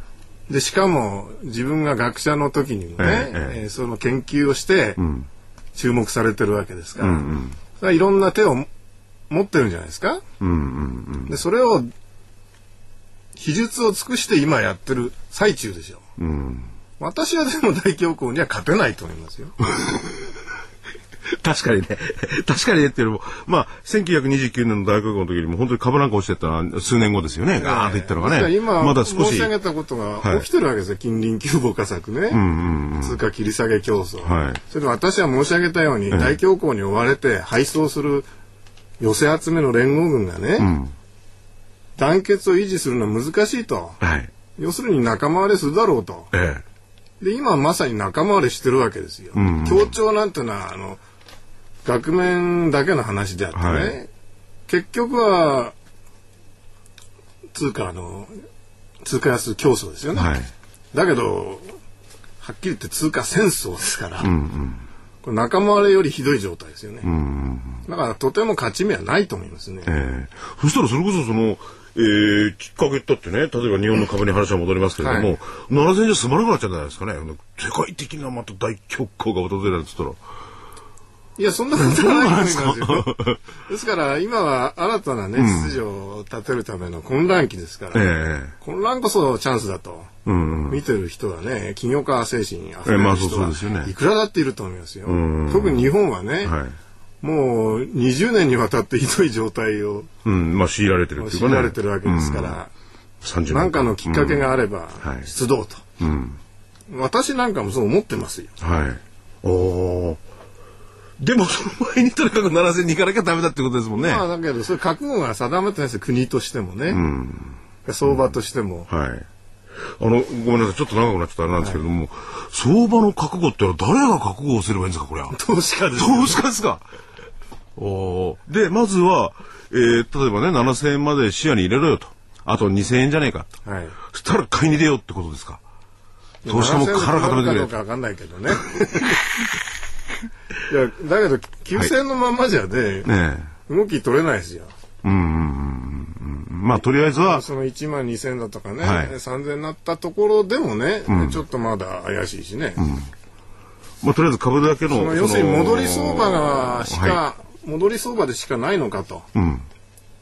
で、しかも自分が学者の時にもね、ええその研究をしてん注目されてるわけですから、うんうんそれはいろんな手を持ってるんじゃないですか。うんうんで、それを秘術を尽くして今やってる最中でしょう。うん。私はでも大恐慌には勝てないと思いますよ。確かにね。確かにねっていうのも、まあ、1929年の大恐慌の時にも本当に株なんか落ちてったのは数年後ですよね。ガーッといったのがね。今、まだ少し。申し上げたことが起きてるわけですよ。近隣急防火策ね。通貨切り下げ競争。はいそれで私は申し上げたように、大恐慌に追われて敗走する寄せ集めの連合軍がね、団結を維持するのは難しいと。はい。要するに仲間割れするだろうと。えで、今まさに仲間割れしてるわけですよ。協調なんてのは、あの、額面だけの話であってね、はい結局は、通貨の、通貨安競争ですよね。えはい。だけど、はっきり言って通貨戦争ですから、これ仲間割れよりひどい状態ですよね。だからとても勝ち目はないと思いますね。ええそしたらそれこそその、えー、きっかけだってね、例えば日本の株に話は戻りますけれども、はい7000円じゃ済まなくなっちゃうんじゃないですかね。世界的なまた大恐慌が訪れるって言ったら。いや、そんなことはないと思いますよ。ですから、今は新たなね、秩序を立てるための混乱期ですから、え混乱こそチャンスだと。見てる人はね、起業家精神あそうる人はいくらだっていると思いますよん。特に日本はね、はい。もう20年にわたってひどい状態をうん。まあ、強いられてるっていうかね。強いられてるわけですから、30年なんかのきっかけがあればはい出動と。うん。私なんかもそう思ってますよ。はい。おお。でも、その前にとにかく7000に行かなきゃダメだってことですもんね。まあだけど、それ覚悟が定めてないですよ。国としてもね。相場としても。はい。あの、ごめんなさい。ちょっと長くなっちゃったあれなんですけれども、相場の覚悟ってのは誰が覚悟をすればいいんですか、これは。投資家ですよ。投資家ですか？おーで、まずは、えー、例えばね、7000円まで視野に入れろよと。あと2000円じゃねえかと。はい。そしたら買いに出ようってことですか？投資家も腹固めてくれかわかんないけどね。いや、だけど、9000のままじゃね、ね動き取れないですよ。え。うんうんうんうんうん。まあ、とりあえずは、その1万2000だとかね、はい3000になったところでもね、ちょっとまだ怪しいしね。まあ、とりあえず株だけの。その要するに戻り相場がしか、は戻り相場でしかないのかとい。うん。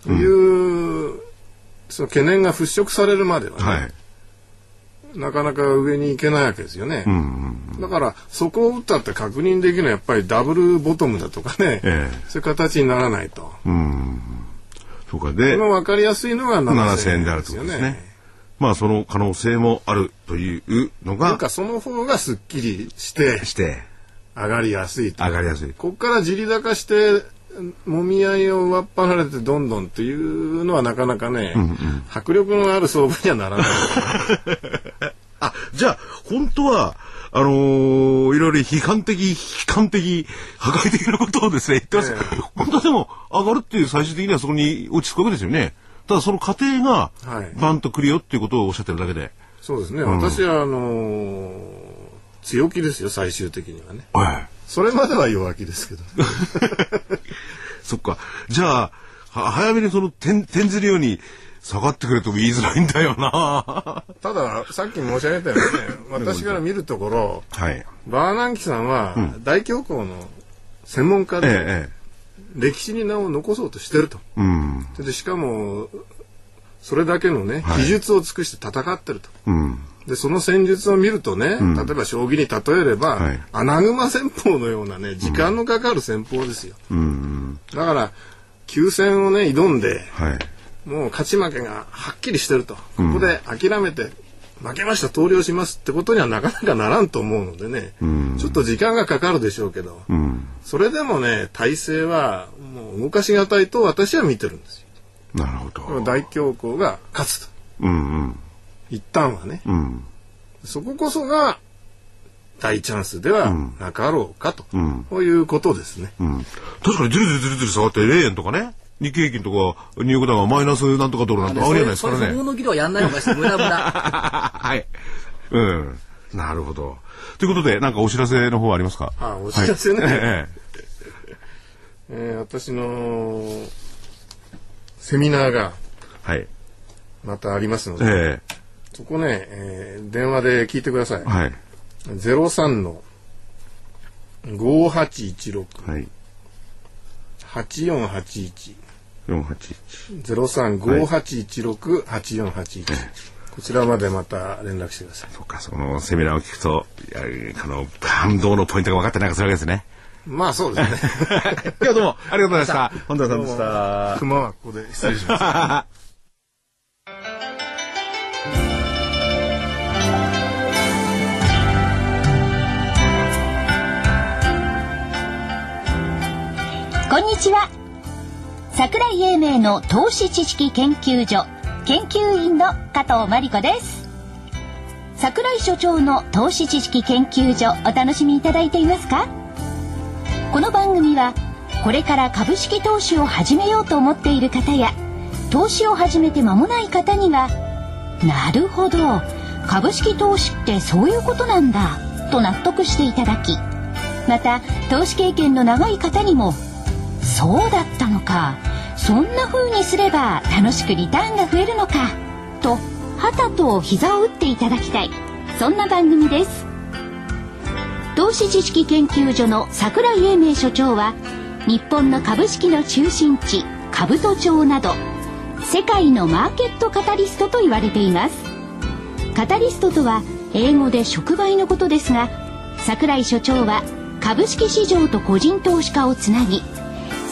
いう、その懸念が払拭されるまではね、はい。なかなか上に行けないわけですよね。うんうん。だからそこを打ったって確認できるのはやっぱりダブルボトムだとかね、ええそういう形にならないと。うん。そうか。で、今分かりやすいのが7000 7000円円であるということですね。まあ、その可能性もあるというのが、なんかその方がすっきりしてして、上がりやすいと。上がりやすい。ここから地利高してもみ合いを上っ離れてどんどんっていうのはなかなかね、迫力のある相場にはならない。あ、じゃあ、本当は、あのーいろいろ悲観的、悲観的、破壊的なことをですね、言ってます。ええ本当はでも、上がるっていう最終的にはそこに落ち着くわけですよね。ただその過程がはい、バンと来るよっていうことをおっしゃってるだけで。そうですね。私はあのー強気ですよ最終的にはね。はい。それまでは弱気ですけど。そっか。じゃあ、は早めにその転転ずるように下がってくれとも言いづらいんだよな。たださっき申し上げたようにね、私から見るところ、はい。バーナンキさんは大恐慌の専門家ええ、でえ歴史に名を残そうとしてると。え。うん。でしかもそれだけのねはい技術を尽くして戦ってると。うん。でその戦術を見るとね、例えば将棋に例えれば、はい穴熊戦法のようなね時間のかかる戦法ですよ。うん。だから急戦をね挑んではい。もう勝ち負けがはっきりしてるとここで諦めて、負けました投了しますってことにはなかなかならんと思うのでね、ちょっと時間がかかるでしょうけど、うん。それでもね体制はもう動かしがたいと私は見てるんですよ。なるほど。大恐慌が勝つとうんうん。一旦はね、うん。そここそが大チャンスではなかろうかと、んこういうことですね。うん。確かにずるずるずるずる下がって0円とかね。日経平均とかニューヨークダウがマイナスなんとかドルなんてありえないですからね。その議論やんないのかして無駄無駄。はい。うん。なるほど。ということで、なんかお知らせの方ありますか？あお知らせねはいええー私のセミナーがえはい。またありますので、えそこね、えー電話で聞いてくださいえ。はい。03の5816はい。8481 481。0358168481こちらまでまた連絡してください。そうか、そのセミナーを聞くと、あの、感動のポイントが分かってなんかするわけですね。まあそうですね。今日はどうもありがとうございました。本田さんでした。熊はここで失礼します。こんにちは桜井英明の投資知識研究所研究員の加藤真理子です桜井所長の投資知識研究所お楽しみいただいていますか？この番組はこれから株式投資を始めようと思っている方や投資を始めて間もない方にはなるほど株式投資ってそういうことなんだと納得していただきまた投資経験の長い方にもそうだったのかそんな風にすれば楽しくリターンが増えるのかとはたと膝を打っていただきたい。そんな番組です。投資知識研究所の櫻井英明所長は日本の株式の中心地兜町など世界のマーケットカタリストと言われています。カタリストとは英語で触媒のことですが櫻井所長は株式市場と個人投資家をつなぎ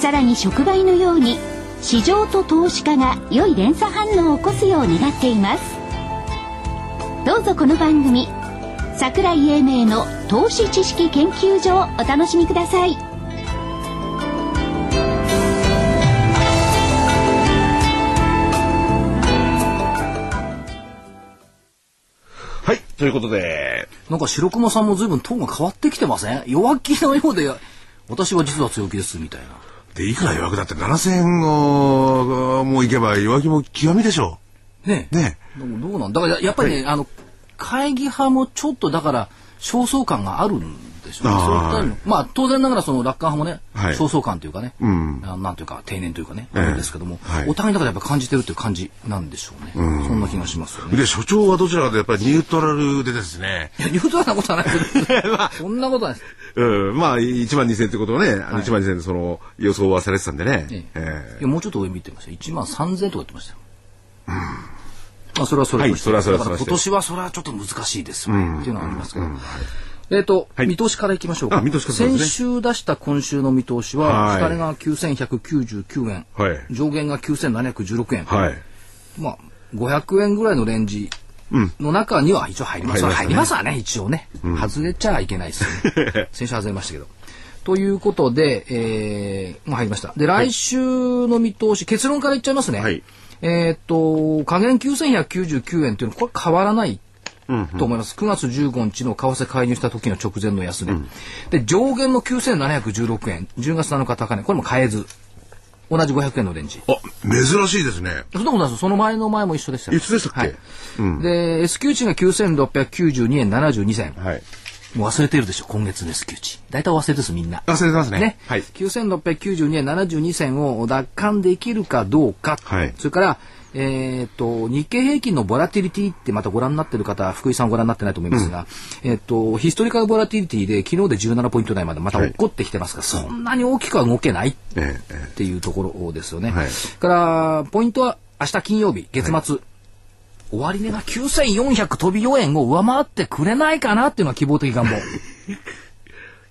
さらに触媒のように市場と投資家が良い連鎖反応を起こすよう願っています。どうぞこの番組桜井英明の投資知識研究所をお楽しみくださいはい。ということで、なんか白熊さんも随分トーンが変わってきてません？弱気のようで、私は実は強気ですみたいな。で、いくら弱くだって7000円をもういけば弱気も極みでしょねう。ね。どうどうなん？だからやっぱりね、あの、会議派もちょっとだから、焦燥感があるんでしょうね。あーそういったのまあ当然ながらその楽観派もね、はい焦燥感というかね、んあなんというか定年というかね、ええあるんですけども、はいお互いだからやっぱ感じてるっていう感じなんでしょうね。そんな気がしますよね。で、所長はどちらかというとやっぱりニュートラルでですね、いや、ニュートラルなことはないです。そんなことはないです。うん、まあ、1万2000ってことをね、あの1万2000でその予想はされてたんでね。ええいや、もうちょっと上見てました。1万3000とか言ってましたよ。まあ、それはそれとしてはいそれはそれ今年はそれはちょっと難しいですよね。っていうのはありますけど。えっと、はい見通しからいきましょうか。あ見通しからそうですね先週出した今週の見通しは、はい下値が9199円、はい上限が9716円。はい。まあ、500円ぐらいのレンジの中には一応入りますわ。入入りますわね、一応ね。外れちゃいけないですよね。先週外れましたけど。ということで、えー、もう入りました。で、来週の見通し、結論から言っちゃいますね。はいえーっと、加減9199円っていうのは、これ変わらないと思います。9月15日の為替介入した時の直前の安値。で、上限の9716円、10月7日高値、これも変えず。同じ500円のレンジ。あ、珍しいですね。そんなことないですその前の前も一緒でしたよいつでしたっけ？はいで、S q 値が9692円72銭。はい。もう忘れてるでしょ、今月の S q 値。大体忘れです、みんな。忘れてますね。ね。はい。9692円72銭を奪還できるかどうか。はいそれから、えっ、と、日経平均のボラティリティってまたご覧になってる方、福井さんご覧になってないと思いますが、えっ、と、ヒストリカルボラティリティで昨日で17ポイント台までまた落っこってきてますが、そんなに大きくは動けないっていうところですよね。はいから、ポイントは明日金曜日、月末。終値が9400飛び4円を上回ってくれないかなっていうのは希望的願望。え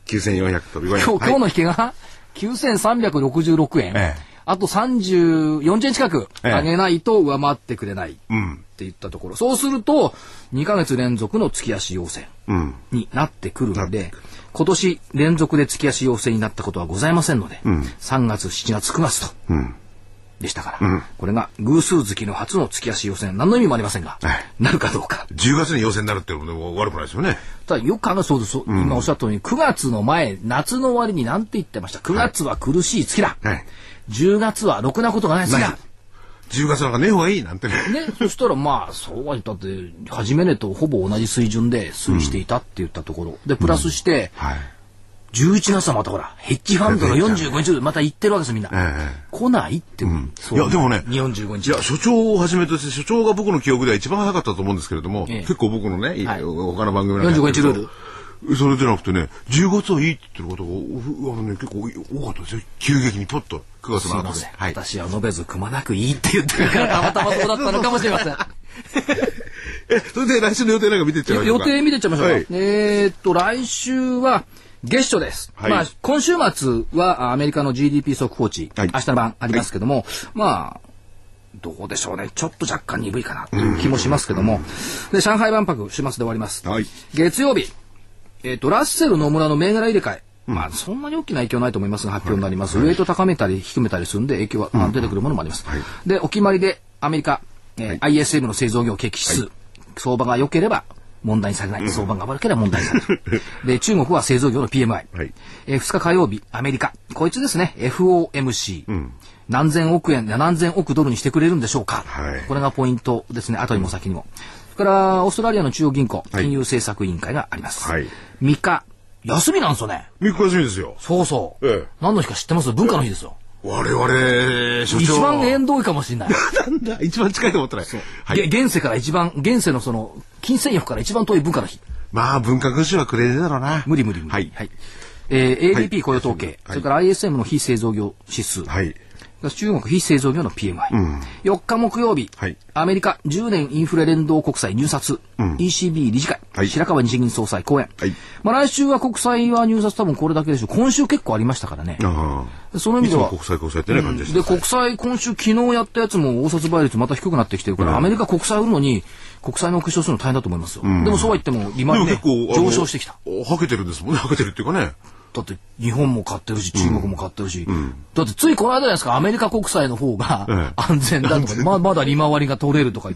9400飛び5円。今日、今日の引けが9366円。ええあと30、40円近く上げないと上回ってくれないってうん。言ったところ。そうすると、2ヶ月連続の月足要請うん。になってくるので、今年連続で月足要請になったことはございませんので、3月、7月、9月と、うん。でしたから、これが偶数月の初の月足要請、何の意味もありませんが、はいなるかどうか。10月に陽性になるっていうのも悪くないですよね。ただよく考えるそうです、今おっしゃったように、9月の前、夏の終わりに何て言ってました。9月は苦しい月だ。はい。10月はろくなことがない月だ。10月なんかねえ方がいいなんてね。ね、そしたらまあ、そうは言ったって、初め値とほぼ同じ水準で推移していたって言ったところ。で、プラスして、はい。11月はまたほら、ヘッジファンドの45日でまた行ってるわけです、みんな。え来ないって、そういやでもね45日。いや、所長をはじめとして、所長が僕の記憶では一番早かったと思うんですけれども、ええ結構僕のね、はい他の番組なんかや45ってると日ルーそれでなくてね、10月はいいって言ってることが、うあのね、結構多かったですよ。急激にポッと、9月すいません。。の後ではい。私は述べずくまなくいいって言ってるから、たまたまそうだったのかもしれません。え、それで来週の予定なんか見てっちゃいましょうか予定見てっちゃいましょうか。はいえーっと、来週は、月初です。はいまあ、今週末はあアメリカの GDP 速報値、はい明日の晩ありますけども、まあ、どうでしょうね。ちょっと若干鈍いかなという気もしますけども。で、上海万博、週末で終わります。はい月曜日、えーっと、ラッセル野村の銘柄入れ替え。まあ、そんなに大きな影響ないと思いますが、発表になります。ウェイト高めたり低めたりするんで、影響は、まあ、出てくるものもあります。で、お決まりで、アメリカ、えー ISM の製造業景気指数、相場が良ければ問題にされない。相場が悪ければ問題にされる。で、中国は製造業の PMI。はいえー2日火曜日、アメリカ。こいつですね、FOMC。何千億円、何千億ドルにしてくれるんでしょうか。はいこれがポイントですね、後にも先にも。それから、オーストラリアの中央銀行、はい金融政策委員会があります。はい3日、休みなんですよね。3日休みですよ。そうそう。ええ何の日か知ってます？文化の日ですよ。我々、所長。一番縁遠いかもしれない。なんだ、一番近いと思ったら。はい。げ現世から一番、現世のその、金銭欲から一番遠い文化の日。まあ、文化勲章はくれねえだろうな。無理無理無理。はい。えー、はい ADP 雇用統計、はいそれから ISM の非製造業指数、はい。中国非製造業の PMI、4日木曜日、はい。アメリカ10年インフレ連動国債入札、ECB 理事会、はい。白川日銀総裁講演、はい。まあ、来週は国債は入札多分これだけでしょう。今週結構ありましたからね。その意味では。国際国際ってね、感じでした。で国債今週昨日やったやつも応札倍率また低くなってきてるから、アメリカ国債売るのに国債のお化粧するの大変だと思いますよ、でもそうは言っても利回りね上昇してきた。はけてるんですもんね。はけてるっていうかね。だって日本も買ってるし中国も買ってるし、だってついこの間じゃないですか。アメリカ国債の方が ええ。安全だとか、ままだ利回りが取れるとか。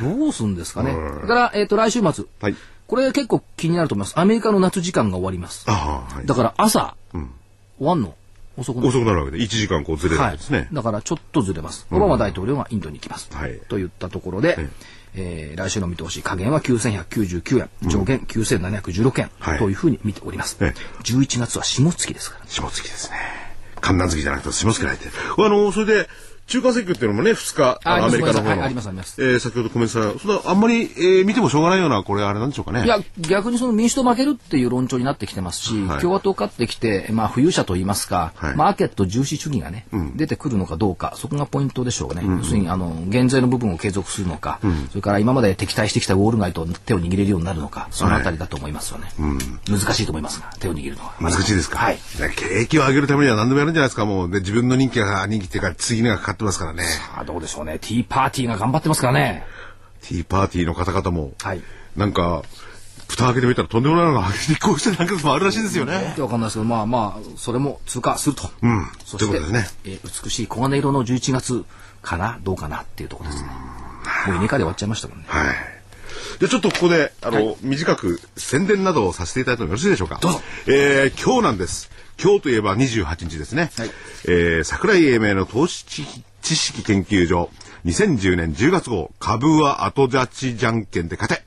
どうすんですかね、それから、えっと来週末、はい。これ結構気になると思います。アメリカの夏時間が終わります。はい。だから朝、終わんの？遅くなる。遅くなるわけで、1時間こうずれるわですね。だからちょっとずれます。オバマ大統領がインドに行きます。はい。といったところで、えー来週の見通し、下限は9199円、上限9716円、はいというふうに見ております。え11月は下月ですから。下月ですね。観覧月じゃなくて下月入って。あの、それで、中間選挙っていうのもね、2日、あアメリカの方の。はいえー先ほどコメントした、あんまり、えー見てもしょうがないような、これあれなんでしょうかね。いや、逆にその民主党負けるっていう論調になってきてますし、はい共和党勝ってきて、まあ、浮遊者といいますか、はいマーケット重視主義がね、出てくるのかどうか、そこがポイントでしょうね。要するに、あの、減税の部分を継続するのか、それから今まで敵対してきたウォール街と手を握れるようになるのか、そのあたりだと思いますよね。難しいと思いますが、手を握るのは。難しいですか？はい。ね景気を上げるためには何でもやるんじゃないですか、もう。で、自分の人気が、人気っていうか、次がかかってますからね。あどうでしょうね。ティーパーティーが頑張ってますからね。ティーパーティーの方々も、はい。なんか、蓋開けてみたらとんでもないのが立候補してなんかもあるらしいですよね。わかんないですけど、まあまあ、それも通過すると。うんそして、ということですねえー美しい黄金色の11月かな、どうかなっていうところですね。もうイネ科で終わっちゃいましたもんね。はい。じゃあちょっとここで、あの、短く宣伝などをさせていただいてもよろしいでしょうか。どうぞ。えー、今日なんです。今日といえば28日ですね。はいえー、桜井英明の投資知知識研究所、2010年10月号、株は後立ちじゃんけんで勝て。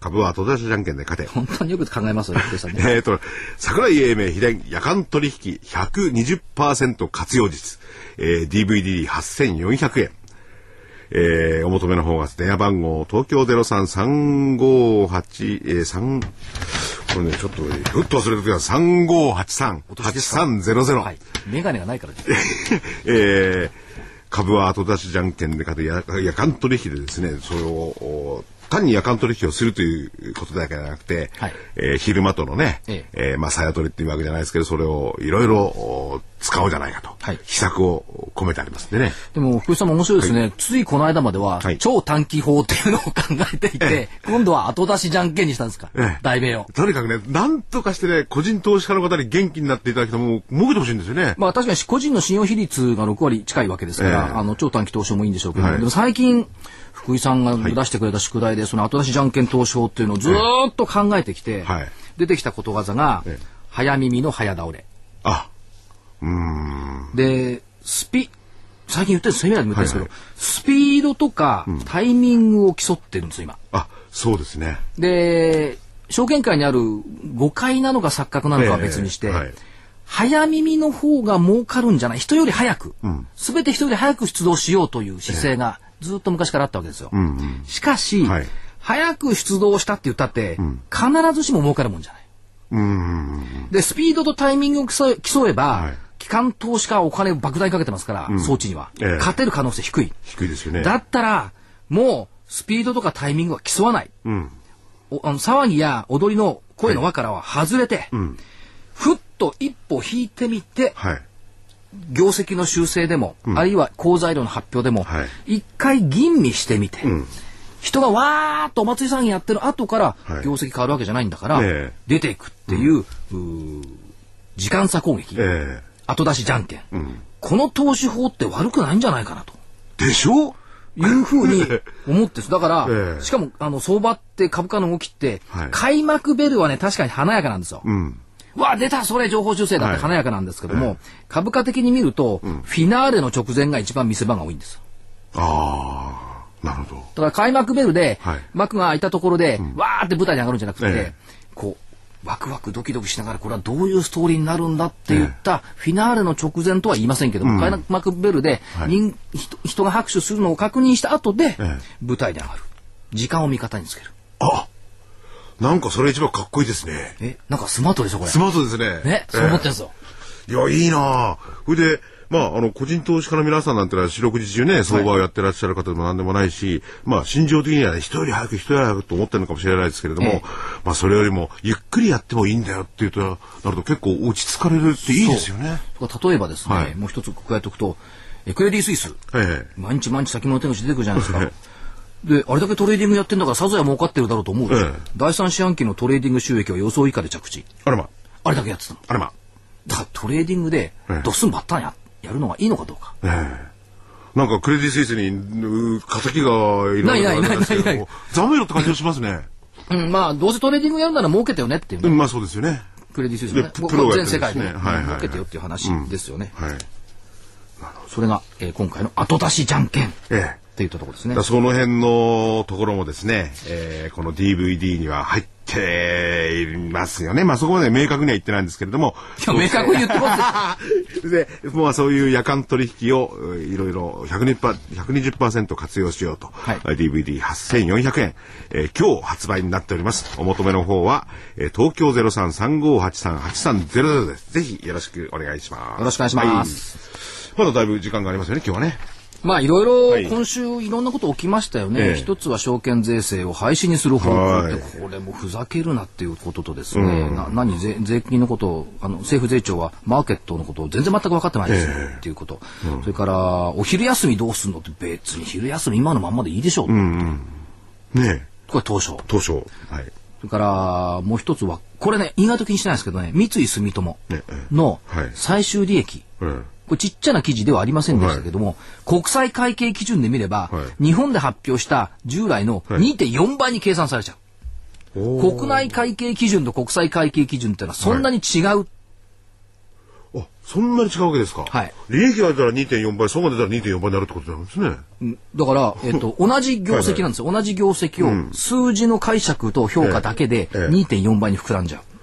株は後立ちじゃんけんで勝て。本当によく考えますよ、ね。えーと、桜井英明秘伝夜間取引120%活用術、えー、DVD8400 円。えーお求めの方が電話番号、東京03-358、えー、3、これね、ちょっと、ふっと忘れた時は3583-8300。はい。メガネがないからです。えー株は後出しじゃんけんでかてや夜間取引でですね、それを単に夜間取引をするということだけじゃなくて、はい。えー昼間とのね、ええ。ーまあ、さや取りっていうわけじゃないですけど、それをいろいろお使おうじゃないかと、はい。秘策を込めてありますんでね。でも、福井さんも面白いですね。ついこの間までは、はい。超短期法っていうのを考えていて、今度は後出しじゃんけんにしたんですか？ええ。題名を。とにかくね、なんとかしてね、個人投資家の方に元気になっていただきたいもう儲けてほしいんですよね。まあ確かに個人の信用比率が6割近いわけですから、ええ。あの超短期投資もいいんでしょうけど、はい。でも最近福井さんが出してくれた宿題で、その後出しじゃんけん投資法っていうのをずーっと考えてきて、はい。出てきたことわざが、ええ。早耳の早倒れ。あ、うーん。で、スピ、最近言ってるセミナーでも言ってるんですけど、はいスピードとかタイミングを競ってるんですよ、今。あ、そうですね。で、証券会にある誤解なのか錯覚なのかは別にして、早耳の方が儲かるんじゃない。人より早く、すべて人より早く出動しようという姿勢がずっと昔からあったわけですよ。しかし、はい早く出動したって言ったって、必ずしも儲かるもんじゃない。うーん。で、スピードとタイミングを競え競えば、はい機関投資家はお金を莫大にかけてますから、装置には、ええ勝てる可能性低い。低いですよね。だったら、もう、スピードとかタイミングは競わない。うん。おあの騒ぎや踊りの声の輪からは外れて、ふっと一歩引いてみて、はい。業績の修正でも、あるいは好材料の発表でも、はい。一回吟味してみて、人がわーっとお祭り騒ぎやってる後からはい。業績変わるわけじゃないんだから、ええ。出ていくっていう,、うー時間差攻撃、え後出しじゃんけん、この投資法って悪くないんじゃないかなと。えでしょ？いうふうに 思って。だから、ええ。しかも、あの、相場って株価の動きって、はい。開幕ベルはね、確かに華やかなんですよ。うん。わあ、出たそれ情報修正だっはい。て華やかなんですけども、株価的に見ると、フィナーレの直前が一番見せ場が多いんです。よ。ああ、なるほど。だから開幕ベルで、はい。幕が開いたところで、わーって舞台に上がるんじゃなくて、ええ。こう、ワクワクドキドキしながら、これはどういうストーリーになるんだって言った、フィナーレの直前とは言いませんけども、開幕ベルで、はい。人が拍手するのを確認した後で、ええ。舞台に上がる。時間を味方につける。あなんかそれ一番かっこいいですね。え、なんかスマートでしょ、これス。マートですね。ね、そう思ってるんですよ。いや、いいなあそれで、まあ、あの、個人投資家の皆さんなんてのは四六時中ね、相場をやってらっしゃる方でも何でもないし、まあ、心情的にはね、人より早く人より早くと思ってるのかもしれないですけれども、ええまあ、それよりも、ゆっくりやってもいいんだよっていうと、なると結構落ち着かれるっていいですよね。例えばですね、はいもう一つ加えておくと、えクレディ・スイス。ええ毎日毎日先物手口出てくるじゃないですか。で、あれだけトレーディングやってんだからさぞや儲かってるだろうと思うええ第三四半期のトレーディング収益は予想以下で着地。あらま、あれだけやってたの。あらま。だからトレーディングでええドスンバッタンややるのがいいのかどうか。ええなんかクレディ・スイスに、う仇がいろいろないないないないないもざめろって感じがしますね。うん、まあ、どうせトレーディングやるなら儲けてよねっていうまあそうですよね。クレディ・スイスのね全世界でね儲けてよっていう話ですよね。はい。それが、えー今回の後出しじゃんけんってええ言ったところですねだ。その辺のところもですね、えーこの DVD には入っていますよね。まあそこまで明確には言ってないんですけれども。いや、明確に言ってますよ。で、もうそういう夜間取引をえーいろいろ 120%, 120活用しようと、はい DVD8400 円、えー今日発売になっております。お求めの方は、えー東京0335838300です。ぜひよろしくお願いします。よろしくお願いしますはい。まだだいぶ時間がありますよね、今日はね。まあ、いろいはいろ今週いろんなこと起きましたよね。ええ一つは証券税制を廃止にする方向はいって、これもふざけるなっていうこととですね、な何税、税金のことを、あの、政府税調はマーケットのことを全然全く分かってないですよ、っていうこと。それから、お昼休みどうすんのって別に昼休み今のまんまでいいでしょう。ねえ、これ当初。当初。はい。それから、もう一つは、これね、意外と気にしてないですけどね、三井住友ええのはい最終利益。うん。これちっちゃな記事ではありませんでしたけども、国際会計基準で見れば、は日本で発表した従来のはい2.4倍に計算されちゃう。国内会計基準と国際会計基準っていうのはそんなに違う。あ、そんなに違うわけですか？はい。利益が出たら2.4倍、損が出たら2.4倍になるってことなんですね。うんだから、えっと、同じ業績なんですよ。同じ業績を数字の解釈と評価だけでええ2.4倍に膨らんじゃう。うーん。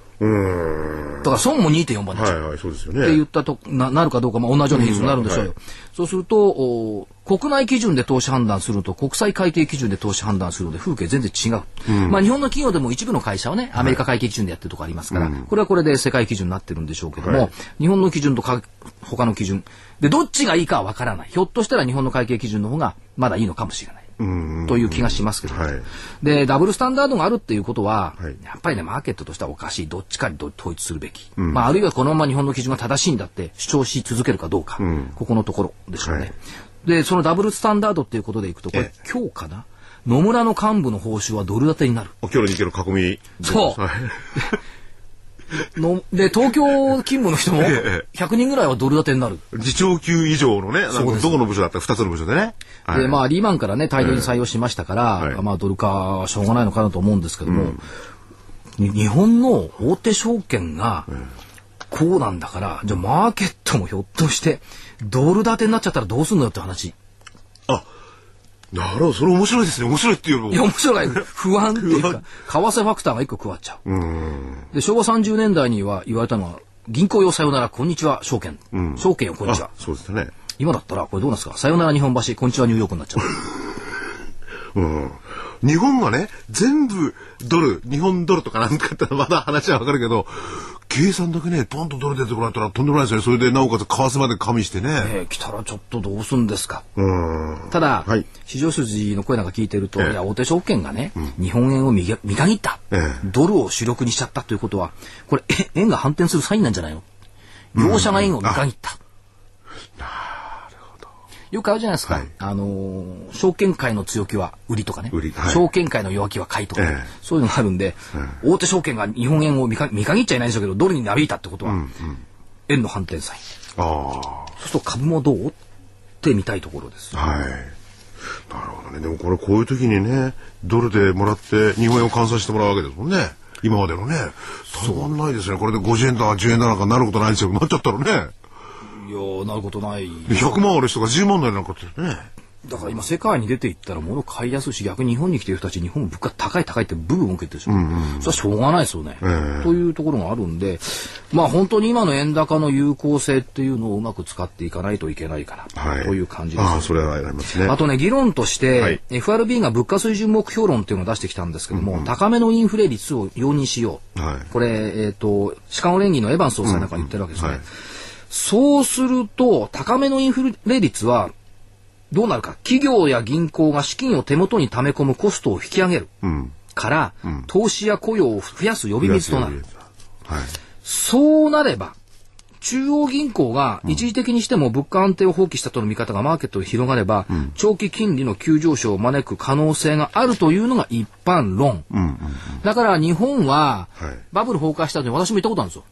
だから損も2.4倍になっちゃう。はいはい、そうですよね。って言ったとななるかどうか、まあ、同じような比率になるんでしょうよ。うんそうするとお国内基準で投資判断するのと国際会計基準で投資判断するので風景全然違う、まあ、日本の企業でも一部の会社はねアメリカ会計基準でやってるとこありますから、これはこれで世界基準になってるんでしょうけども、はい。日本の基準とか他の基準。でどっちがいいかは分からない。ひょっとしたら日本の会計基準の方がまだいいのかもしれない。という気がしますけど、はい。でダブルスタンダードがあるっていうことは、はい。やっぱりねマーケットとしてはおかしい。どっちかにど統一するべき、まあ、あるいはこのまま日本の基準が正しいんだって主張し続けるかどうか、ここのところでしょうね、はい。でそのダブルスタンダードっていうことでいくとこれえ今日かな野村の幹部の報酬はドル建てになる？今日の日経の囲み。そう。はい ので東京勤務の人もえ100人ぐらいはドル建てになる。次長級以上のね、なんかどこの部署だったら2つの部署でね。はい。で、まあ、リーマンからね、大量に採用しましたから、はい。まあ、ドル化はしょうがないのかなと思うんですけども、に日本の大手証券が、こうなんだから、じゃあマーケットもひょっとして、ドル建てになっちゃったらどうすんのよって話。あ、なるほど、それ面白いですね。面白いっていうよりいや、も。面白い。不安っていうか、為替ファクターが一個加わっちゃう。で、昭和30年代には言われたのは、銀行用さよなら、こんにちは、証券。証券よ、こんにちはあ。そうですね。今だったら、これどうなんですか？さよなら日本橋、こんにちは、ニューヨークになっちゃう。うん。日本がね、全部ドル、日本ドルとかなんかってまだ話はわかるけど、計算だけね、ポンとドル出てこられたらとんでもないですよね。それでなおかつ為替まで加味してね。えー来たらちょっとどうすんですか。うん。ただ、はい市場筋の声なんか聞いてると、ええいや大手証券がね、日本円を見が見限った、ええドルを主力にしちゃったということは、これ、え円が反転するサインなんじゃないの？業者が円を見限った。よくあるじゃないですか。はいあのー証券界の強気は売りとかね。売りはい証券界の弱気は買いとかね、ええそういうのがあるんで、大手証券が日本円を見か見限っちゃいないでしょうけど、ドルになびいたってことは、円の反転サイン。あそうすると株もどうって見たいところです。あ。はい。なるほどね。でもこれこういう時にね、ドルでもらって日本円を換算してもらうわけですもんね。今までのね。たまんないですね。これで50円だか10円だなんかなることないですよ。なっちゃったらね。いやーなることない。で100万ある人が10万なりなんかってね。だから今世界に出ていったら物買いやすいし逆に日本に来てる人たち日本物価高い高いってブーブー受けてるでしょ、それはしょうがないですよね、というところがあるんでまあ本当に今の円高の有効性っていうのをうまく使っていかないといけないかな、はい。という感じです、ああ、それはありますね。あとね、議論として、はい FRB が物価水準目標論っていうのを出してきたんですけども、高めのインフレ率を容認しよう。はいこれ、えっ、と、シカゴ連議のエヴァンス総裁なんか言ってるわけですね。はいそうすると、高めのインフレ率は、どうなるか。企業や銀行が資金を手元に溜め込むコストを引き上げる。うん。から、投資や雇用を増やす呼び水となる。はい。そうなれば、中央銀行が一時的にしても物価安定を放棄したとの見方がマーケットで広がれば、長期金利の急上昇を招く可能性があるというのが一般論。だから日本ははいバブル崩壊した後に私も言ったことあるんですよ。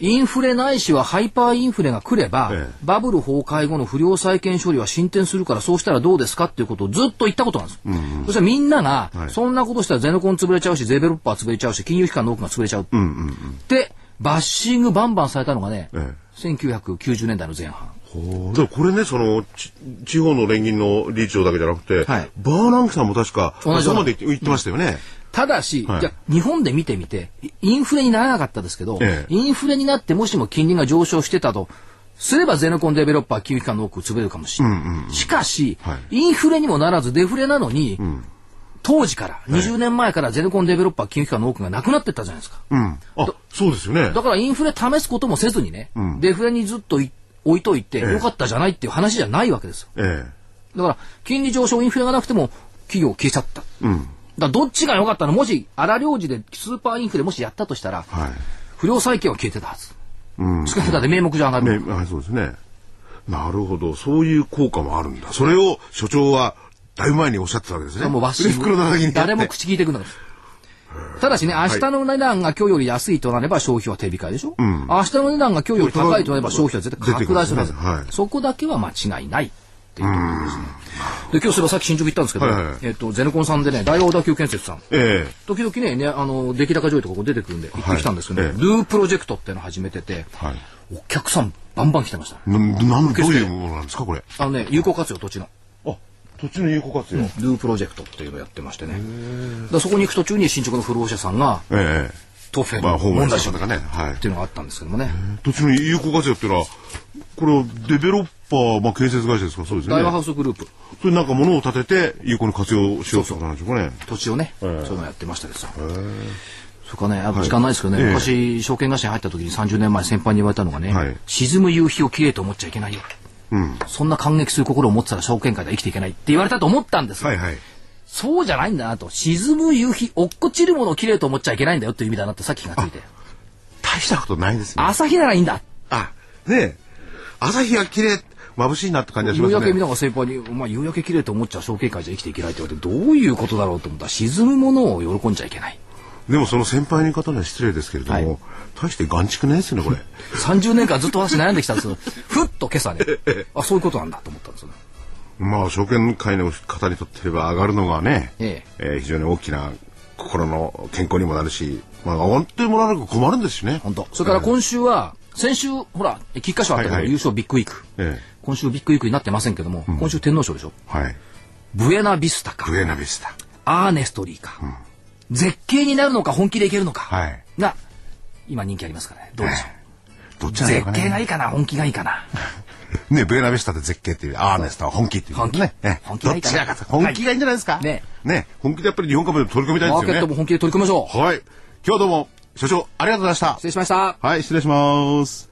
インフレないしはハイパーインフレが来れば、ええ。バブル崩壊後の不良債権処理は進展するからそうしたらどうですかっていうことをずっと言ったことなんです。そしたらみんなが、はい。そんなことしたらゼネコン潰れちゃうし、ゼベロッパー潰れちゃうし、金融機関の多くが潰れちゃう。で、バッシングバンバンされたのがね、え1990年代の前半。ほう。だからこれね、その、ち地方の連銀の理事長だけじゃなくて、はい。バーナンキさんも確か、同じまで言って言ってましたよね。ただし、はいじゃあ日本で見てみて、イインフレにならなかったですけど、ええインフレになってもしも金利が上昇してたと、すればゼネコンデベロッパー金融機関の多く潰れるかもしれない。しかし、はいインフレにもならずデフレなのに、当時から、20年前からゼネコンデベロッパー金融機関の多くがなくなってったじゃないですか。うん。あ、そうですよね。だからインフレ試すこともせずにね、デフレにずっとい置いといて、えよかったじゃないっていう話じゃないわけですよ。えだから、金利上昇、インフレがなくても、企業消えちゃった。え。うん。だどっちが良かったの？もし、荒領事でスーパーインフレもしやったとしたら、はい。不良債権は消えてたはず。うん。しかもだって名目上上がる。ね、はい、そうですね。なるほど。そういう効果もあるんだ。それを所長は、だいぶ前におっしゃってたわけですね。もうバッシング袋叩きにやって誰も口聞いてくんだから。ただしね、明日の値段が今日より安いとなれば消費は手控えでしょ、明日の値段が今日より高いとなれば消費は絶対拡大するはず。出てきますねはいそこだけは間違いないっていうところですね。で、今日そういえばさっき新宿行ったんですけど、はいはいはいえっと、ゼネコンさんでね、大和小田急建設さん。ええ。時々ねね、あの、出来高上位とかこう出てくるんで、行ってきたんですけど、ねはいええドゥープロジェクトっていうのを始めてて、はい。お客さんバンバン来てました。な、なん、どういうものなんですか、これ？あのね、有効活用土地の。あ、土地の有効活用。ドゥープロジェクトっていうのをやってましてね。だそこに行く途中に新宿の不老者さんが、ええ。トフェまあ、ホームラン問題集とかね。はいって。いうのがあったんですけどもね。土地の有効活用っていうのは、これをデベロッパー、まあ、建設会社ですか、そうですよ大和ハね。ウスグループ、それなんか物を建てて、有効に活用しようとなんでしょうかね。土地をね、ええそういうのやってましたですよ。それからね、あと時間ないですけどね、ええ昔、証券会社に入った時に30年前先輩に言われたのがね、はい沈む夕日をきれいと思っちゃいけないよ。うん。そんな感激する心を持ってたら証券会では生きていけないって言われたと思ったんですよ。はいはい。そうじゃないんだなと。沈む夕日、落っこちるものをきれいと思っちゃいけないんだよっていう意味だなってさっき気がついて。大したことないですね。朝日ならいいんだ。あ、ねえ。朝日が綺麗、眩しいなって感じがしますね。夕焼け見ながら先輩に、お前夕焼け綺麗と思っちゃ証券会じゃ生きていけないって言われて、どういうことだろうと思ったら、沈むものを喜んじゃいけない。でもその先輩の方には失礼ですけれども、はい大して眼蓄ないですよね、これ。30年間ずっと私悩んできたんですよ。ふっと今朝ね、あ、そういうことなんだと思ったんですよね。まあ、証券会の方にとってれば上がるのがね、ええー非常に大きな心の健康にもなるし、まあ、上がってもらわなきゃ困るんですしね。本当。それから今週は、先週、ほら、菊花賞あったけど、優勝ビッグウィーク。え今週ビッグウィークになってませんけども、今週天皇賞でしょ？えはい。ブエナビスタかブ、エナビスタ。アーネストリーか、絶景になるのか本気でいけるのか、はい。が、今人気ありますからね。どうでしょう？どっちね絶景がいいかな本気がいいかな ね、ブエナビスタで絶景っていう、アーネスタは本気っていう、本気ね。ええ本気がいいかな本気がいいんじゃないですか？ねね。本気でやっぱり日本株で取り込みたいですよねマーケットも。本気で取り組みましょう。はい。今日はどうも、所長、ありがとうございました失。礼しました。はい、失礼します。